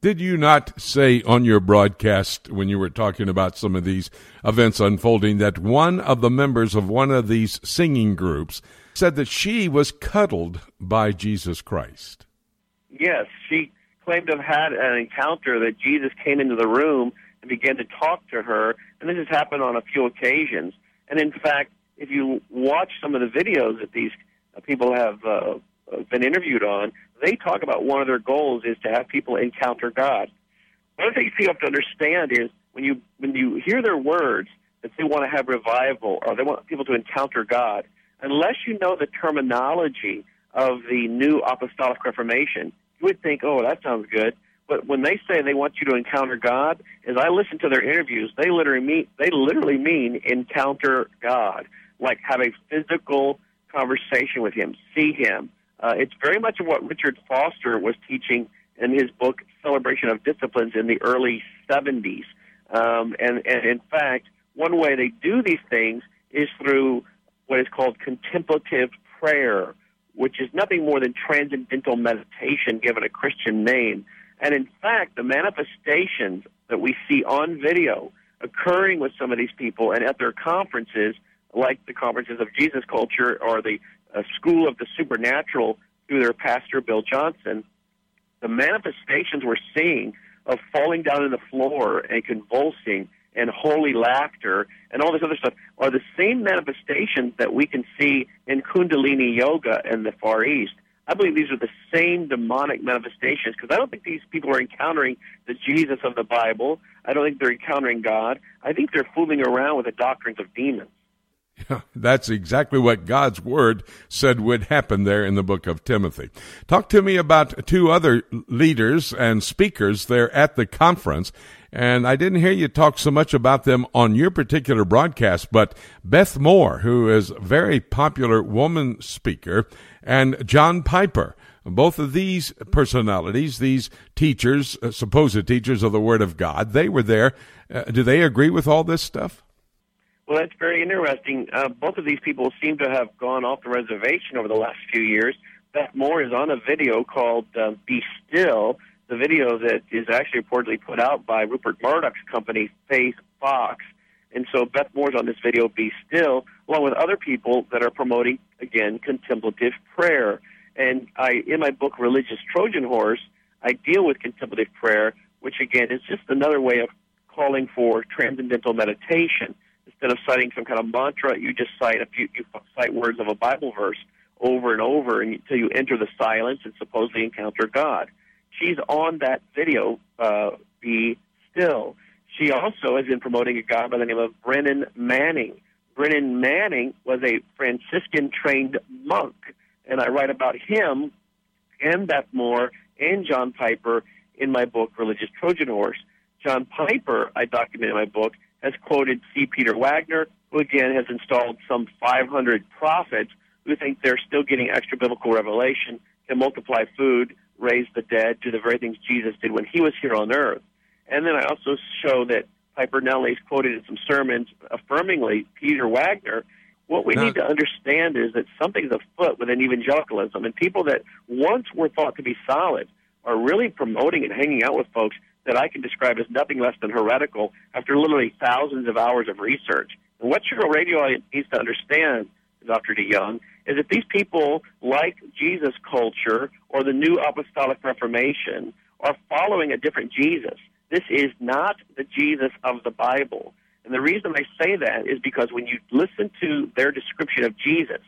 Speaker 1: Did you not say on your broadcast when you were talking about some of these events unfolding that one of the members of one of these singing groups said that she was cuddled by Jesus Christ?
Speaker 8: Yes, she claimed to have had an encounter that Jesus came into the room and began to talk to her, and this has happened on a few occasions. And in fact, if you watch some of the videos that these people have uh, been interviewed on, they talk about one of their goals is to have people encounter God. One of the things you have to understand is when you when you hear their words that they want to have revival or they want people to encounter God, unless you know the terminology of the new apostolic reformation, you would think, oh, that sounds good. But when they say they want you to encounter God, as I listen to their interviews, they literally mean they literally mean encounter God, like have a physical conversation with Him, see Him. Uh, it's very much of what Richard Foster was teaching in his book Celebration of Disciplines in the early 70s. Um, and, and in fact, one way they do these things is through what is called contemplative prayer, which is nothing more than transcendental meditation given a Christian name. And in fact, the manifestations that we see on video occurring with some of these people and at their conferences, like the conferences of Jesus Culture or the uh, School of the Supernatural through their pastor, Bill Johnson, the manifestations we're seeing of falling down on the floor and convulsing and holy laughter and all this other stuff are the same manifestations that we can see in Kundalini Yoga in the Far East. I believe these are the same demonic manifestations because I don't think these people are encountering the Jesus of the Bible. I don't think they're encountering God. I think they're fooling around with the doctrines of demons.
Speaker 1: Yeah, that's exactly what God's word said would happen there in the book of Timothy. Talk to me about two other leaders and speakers there at the conference. And I didn't hear you talk so much about them on your particular broadcast, but Beth Moore, who is a very popular woman speaker, and John Piper. Both of these personalities, these teachers, uh, supposed teachers of the Word of God, they were there. Uh, do they agree with all this stuff?
Speaker 8: Well, that's very interesting. Uh, both of these people seem to have gone off the reservation over the last few years. Beth Moore is on a video called uh, Be Still, the video that is actually reportedly put out by Rupert Murdoch's company, Faith Fox. And so Beth Moore's on this video, Be Still, along with other people that are promoting, again, contemplative prayer. And I, in my book, Religious Trojan Horse, I deal with contemplative prayer, which again is just another way of calling for transcendental meditation instead of citing some kind of mantra, you just cite a few, you cite words of a Bible verse over and over until you enter the silence and supposedly encounter God. She's on that video, uh, Be Still. She also has been promoting a guy by the name of Brennan Manning. Brennan Manning was a Franciscan trained monk, and I write about him and Beth Moore and John Piper in my book, Religious Trojan Horse. John Piper, I document in my book, has quoted C. Peter Wagner, who again has installed some 500 prophets who think they're still getting extra biblical revelation, can multiply food, raise the dead, do the very things Jesus did when he was here on earth. And then I also show that Piper Nellie is quoted in some sermons affirmingly Peter Wagner. What we now, need to understand is that something's afoot within evangelicalism, and people that once were thought to be solid are really promoting and hanging out with folks that I can describe as nothing less than heretical after literally thousands of hours of research. And what your radio audience needs to understand, Dr. DeYoung, is that these people, like Jesus culture or the New Apostolic Reformation, are following a different Jesus. This is not the Jesus of the Bible. And the reason I say that is because when you listen to their description of Jesus,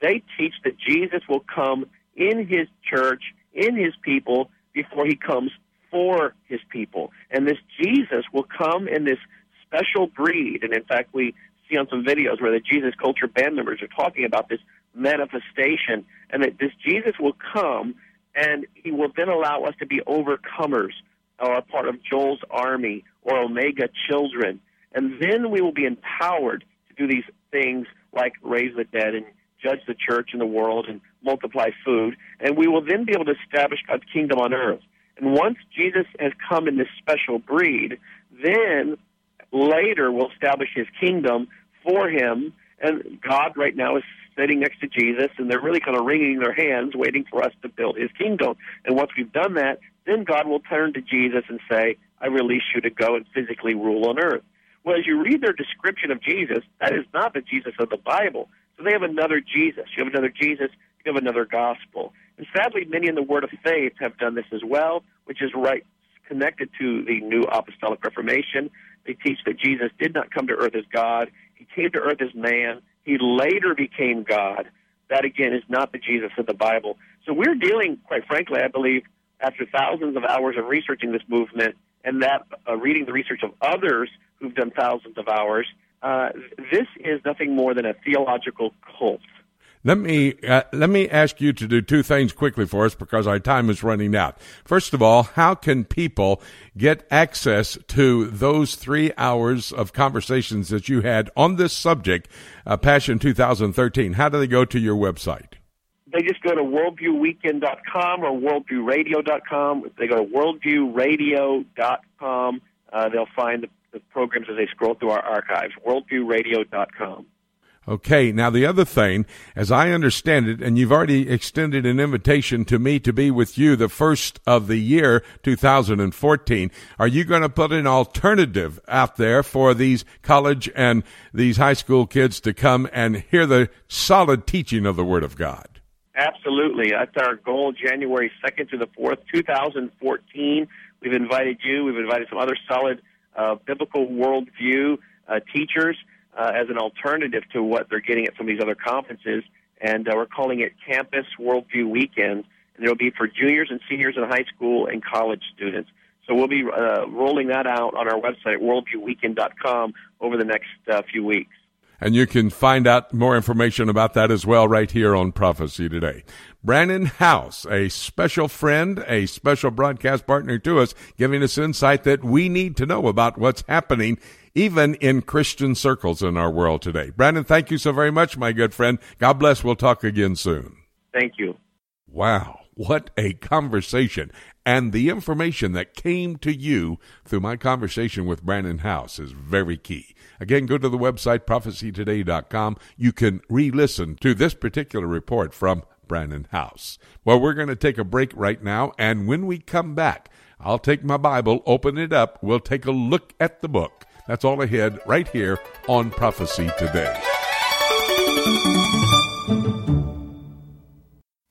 Speaker 8: they teach that Jesus will come in his church, in his people, before he comes for his people. And this Jesus will come in this special breed. And in fact, we see on some videos where the Jesus Culture band members are talking about this manifestation and that this Jesus will come and he will then allow us to be overcomers or a part of Joel's army or Omega children. And then we will be empowered to do these things like raise the dead and judge the church and the world and multiply food. And we will then be able to establish God's kingdom on earth. And once Jesus has come in this special breed, then later we'll establish his kingdom for him. And God right now is sitting next to Jesus, and they're really kind of wringing their hands, waiting for us to build his kingdom. And once we've done that, then God will turn to Jesus and say, I release you to go and physically rule on earth. Well, as you read their description of Jesus, that is not the Jesus of the Bible. So they have another Jesus. You have another Jesus, you have another gospel. And sadly, many in the Word of Faith have done this as well, which is right connected to the New Apostolic Reformation. They teach that Jesus did not come to earth as God. He came to earth as man. He later became God. That, again, is not the Jesus of the Bible. So we're dealing, quite frankly, I believe, after thousands of hours of researching this movement and that uh, reading the research of others who've done thousands of hours, uh, this is nothing more than a theological cult.
Speaker 1: Let me uh, let me ask you to do two things quickly for us because our time is running out. First of all, how can people get access to those three hours of conversations that you had on this subject, uh, Passion 2013? How do they go to your website?
Speaker 8: They just go to worldviewweekend.com or worldviewradio.com. They go to worldviewradio.com, uh, they'll find the, the programs as they scroll through our archives. Worldviewradio.com.
Speaker 1: Okay, now the other thing, as I understand it, and you've already extended an invitation to me to be with you the first of the year, 2014, are you going to put an alternative out there for these college and these high school kids to come and hear the solid teaching of the Word of God?
Speaker 8: Absolutely. That's our goal, January 2nd to the 4th, 2014. We've invited you, we've invited some other solid uh, biblical worldview uh, teachers uh, as an alternative to what they're getting at some of these other conferences. And uh, we're calling it Campus Worldview Weekend. And it'll be for juniors and seniors in high school and college students. So we'll be uh, rolling that out on our website, worldviewweekend.com, over the next uh, few weeks.
Speaker 1: And you can find out more information about that as well right here on Prophecy Today. Brannon Howse, a special friend, a special broadcast partner to us, giving us insight that we need to know about what's happening even in Christian circles in our world today. Brannon, thank you so very much, my good friend. God bless. We'll talk again soon.
Speaker 8: Thank you.
Speaker 1: Wow. What a conversation. And the information that came to you through my conversation with Brannon Howse is very key. Again, go to the website prophecytoday.com. You can re listen to this particular report from Brannon Howse. Well, we're going to take a break right now. And when we come back, I'll take my Bible, open it up. We'll take a look at the book. That's all ahead right here on Prophecy Today.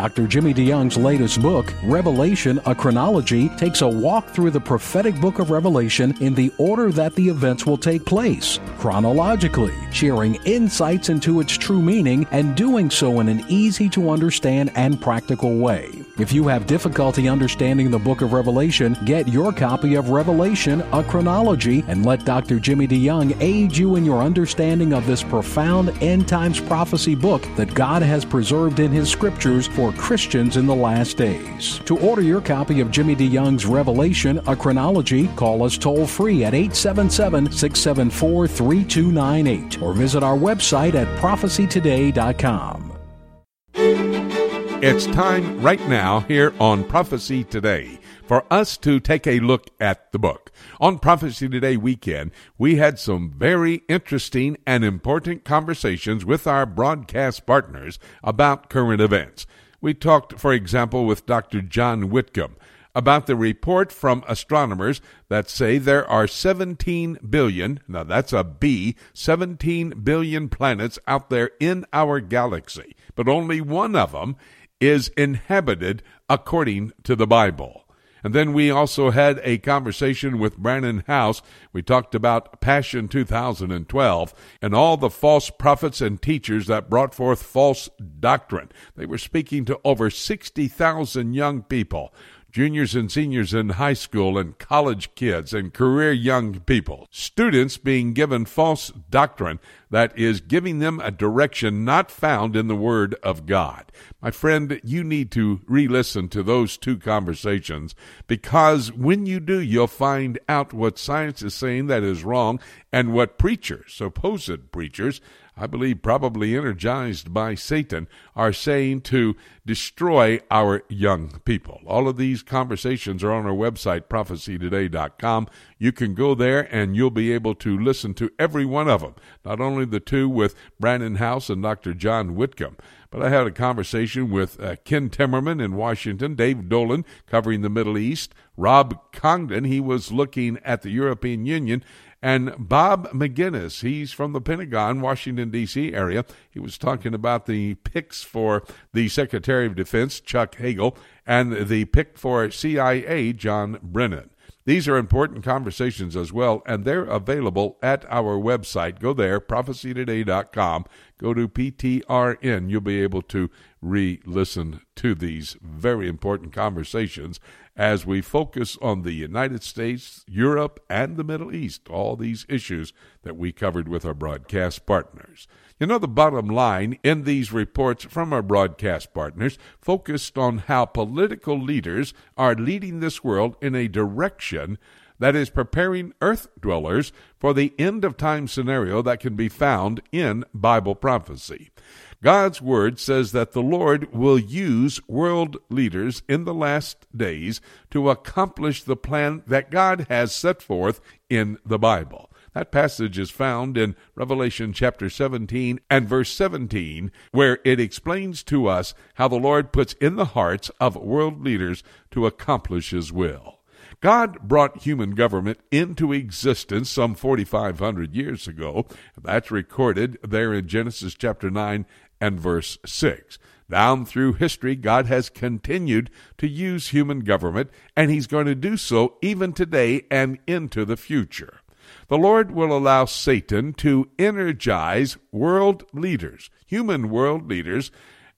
Speaker 3: Dr. Jimmy DeYoung's latest book, Revelation A Chronology, takes a walk through the prophetic book of Revelation in the order that the events will take place, chronologically, sharing insights into its true meaning and doing so in an easy to understand and practical way. If you have difficulty understanding the book of Revelation, get your copy of Revelation A Chronology and let Dr. Jimmy DeYoung aid you in your understanding of this profound end times prophecy book that God has preserved in His scriptures for Christians in the last days. To order your copy of Jimmy DeYoung's Revelation, a chronology, call us toll free at 877 674 3298 or visit our website at prophecytoday.com.
Speaker 1: It's time right now here on Prophecy Today for us to take a look at the book. On Prophecy Today weekend, we had some very interesting and important conversations with our broadcast partners about current events. We talked, for example, with Dr. John Whitcomb about the report from astronomers that say there are 17 billion, now that's a B, 17 billion planets out there in our galaxy, but only one of them is inhabited according to the Bible. And then we also had a conversation with Brannon Howse. We talked about Passion 2012 and all the false prophets and teachers that brought forth false doctrine. They were speaking to over 60,000 young people juniors and seniors in high school and college kids and career young people. Students being given false doctrine that is giving them a direction not found in the Word of God. My friend, you need to re listen to those two conversations because when you do, you'll find out what science is saying that is wrong and what preachers, supposed preachers, I believe probably energized by Satan, are saying to destroy our young people. All of these conversations are on our website, prophecytoday.com. You can go there and you'll be able to listen to every one of them, not only the two with Brannon Howse and Dr. John Whitcomb. But I had a conversation with uh, Ken Timmerman in Washington, Dave Dolan covering the Middle East, Rob Congdon, he was looking at the European Union, and Bob Maginnis, he's from the Pentagon, Washington, D.C. area. He was talking about the picks for the Secretary of Defense, Chuck Hagel, and the pick for CIA, John Brennan. These are important conversations as well, and they're available at our website. Go there, prophecytoday.com. Go to PTRN. You'll be able to re listen to these very important conversations as we focus on the United States, Europe, and the Middle East, all these issues that we covered with our broadcast partners. You know, the bottom line in these reports from our broadcast partners focused on how political leaders are leading this world in a direction that is preparing earth dwellers for the end of time scenario that can be found in Bible prophecy. God's word says that the Lord will use world leaders in the last days to accomplish the plan that God has set forth in the Bible. That passage is found in Revelation chapter 17 and verse 17, where it explains to us how the Lord puts in the hearts of world leaders to accomplish His will. God brought human government into existence some 4,500 years ago. That's recorded there in Genesis chapter 9 and verse 6. Down through history, God has continued to use human government, and He's going to do so even today and into the future. The Lord will allow Satan to energize world leaders, human world leaders,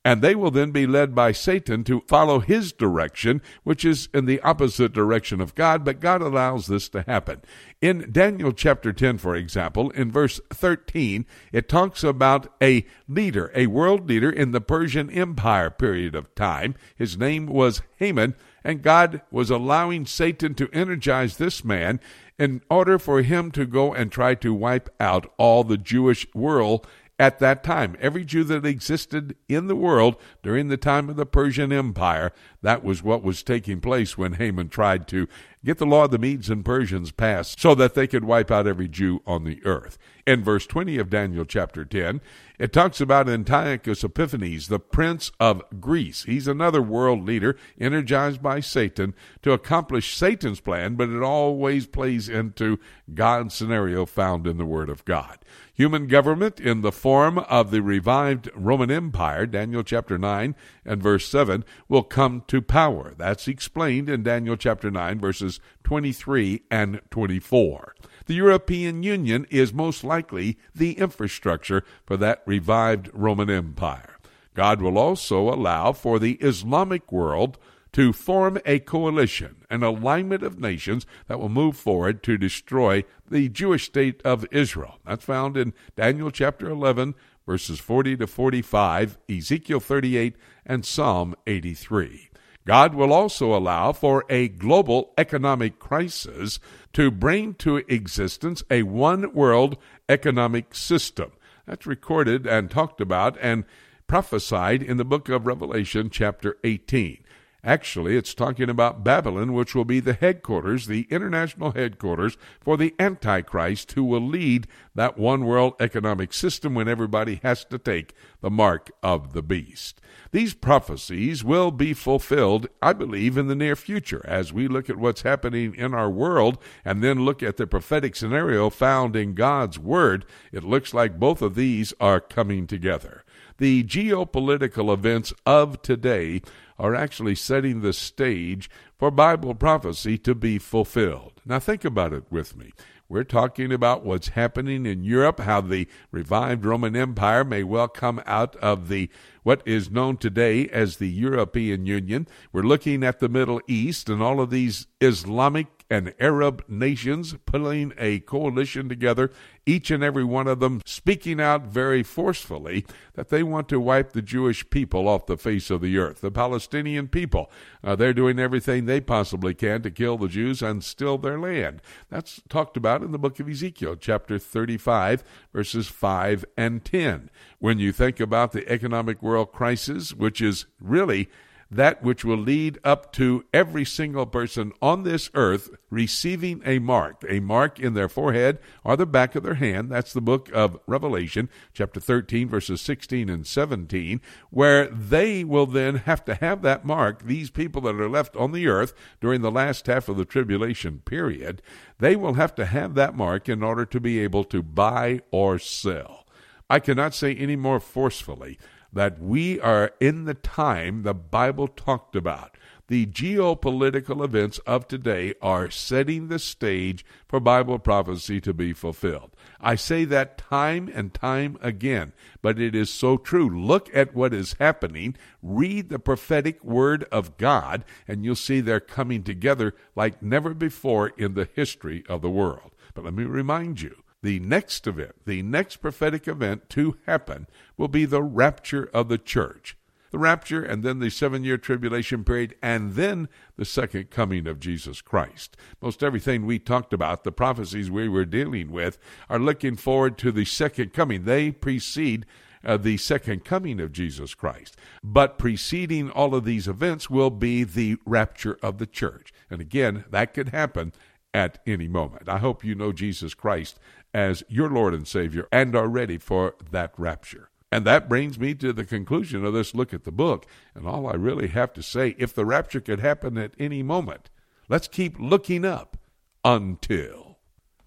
Speaker 1: and they will then be led by Satan to follow his direction, which is in the opposite direction of God, but God allows this to happen. In Daniel chapter 10, for example, in verse 13, it talks about a leader, a world leader in the Persian Empire period of time. His name was Haman, and God was allowing Satan to energize this man in order for him to go and try to wipe out all the Jewish world at that time. Every Jew that existed in the world during the time of the Persian Empire, that was what was taking place when Haman tried to get the law of the Medes and Persians passed so that they could wipe out every Jew on the earth. In verse 20 of Daniel chapter 10, it talks about Antiochus Epiphanes, the prince of Greece. He's another world leader energized by Satan to accomplish Satan's plan, but it always plays into God's scenario found in the Word of God. Human government in the form of the revived Roman Empire, Daniel chapter 9 and verse 7, will come to power. That's explained in Daniel chapter 9, verses 23 and 24. The European Union is most likely the infrastructure for that revived Roman Empire. God will also allow for the Islamic world to form a coalition, an alignment of nations that will move forward to destroy the Jewish state of Israel. That's found in Daniel chapter 11, verses 40 to 45, Ezekiel 38, and Psalm 83. God will also allow for a global economic crisis to bring to existence a one world economic system. That's recorded and talked about and prophesied in the book of Revelation, chapter 18. Actually, it's talking about Babylon, which will be the headquarters, the international headquarters for the Antichrist, who will lead that one world economic system when everybody has to take the mark of the beast. These prophecies will be fulfilled, I believe, in the near future as we look at what's happening in our world and then look at the prophetic scenario found in God's Word. It looks like both of these are coming together. The geopolitical events of today are actually setting the stage for Bible prophecy to be fulfilled. Now, think about it with me. We're talking about what's happening in Europe, how the revived Roman Empire may well come out of the what is known today as the European Union. We're looking at the Middle East and all of these Islamic and Arab nations pulling a coalition together, each and every one of them speaking out very forcefully that they want to wipe the Jewish people off the face of the earth. The Palestinian people, uh, they're doing everything they possibly can to kill the Jews and steal their land. That's talked about in the book of Ezekiel, chapter 35, verses 5 and 10. When you think about the economic world crisis, which is really that which will lead up to every single person on this earth receiving a mark, a mark in their forehead or the back of their hand. That's the book of Revelation, chapter 13, verses 16 and 17, where they will then have to have that mark. These people that are left on the earth during the last half of the tribulation period, they will have to have that mark in order to be able to buy or sell. I cannot say any more forcefully that we are in the time the Bible talked about. The geopolitical events of today are setting the stage for Bible prophecy to be fulfilled. I say that time and time again, but it is so true. Look at what is happening, read the prophetic word of God, and you'll see they're coming together like never before in the history of the world. But let me remind you the next event, the next prophetic event to happen, will be the rapture of the church. The rapture, and then the seven year tribulation period, and then the second coming of Jesus Christ. Most everything we talked about, the prophecies we were dealing with, are looking forward to the second coming. They precede uh, the second coming of Jesus Christ. But preceding all of these events will be the rapture of the church. And again, that could happen at any moment. I hope you know Jesus Christ as your Lord and Savior and are ready for that rapture. And that brings me to the conclusion of this look at the book. And all I really have to say, if the rapture could happen at any moment, let's keep looking up until.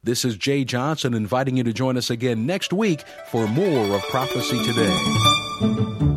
Speaker 3: This is Jay Johnson inviting you to join us again next week for more of Prophecy Today.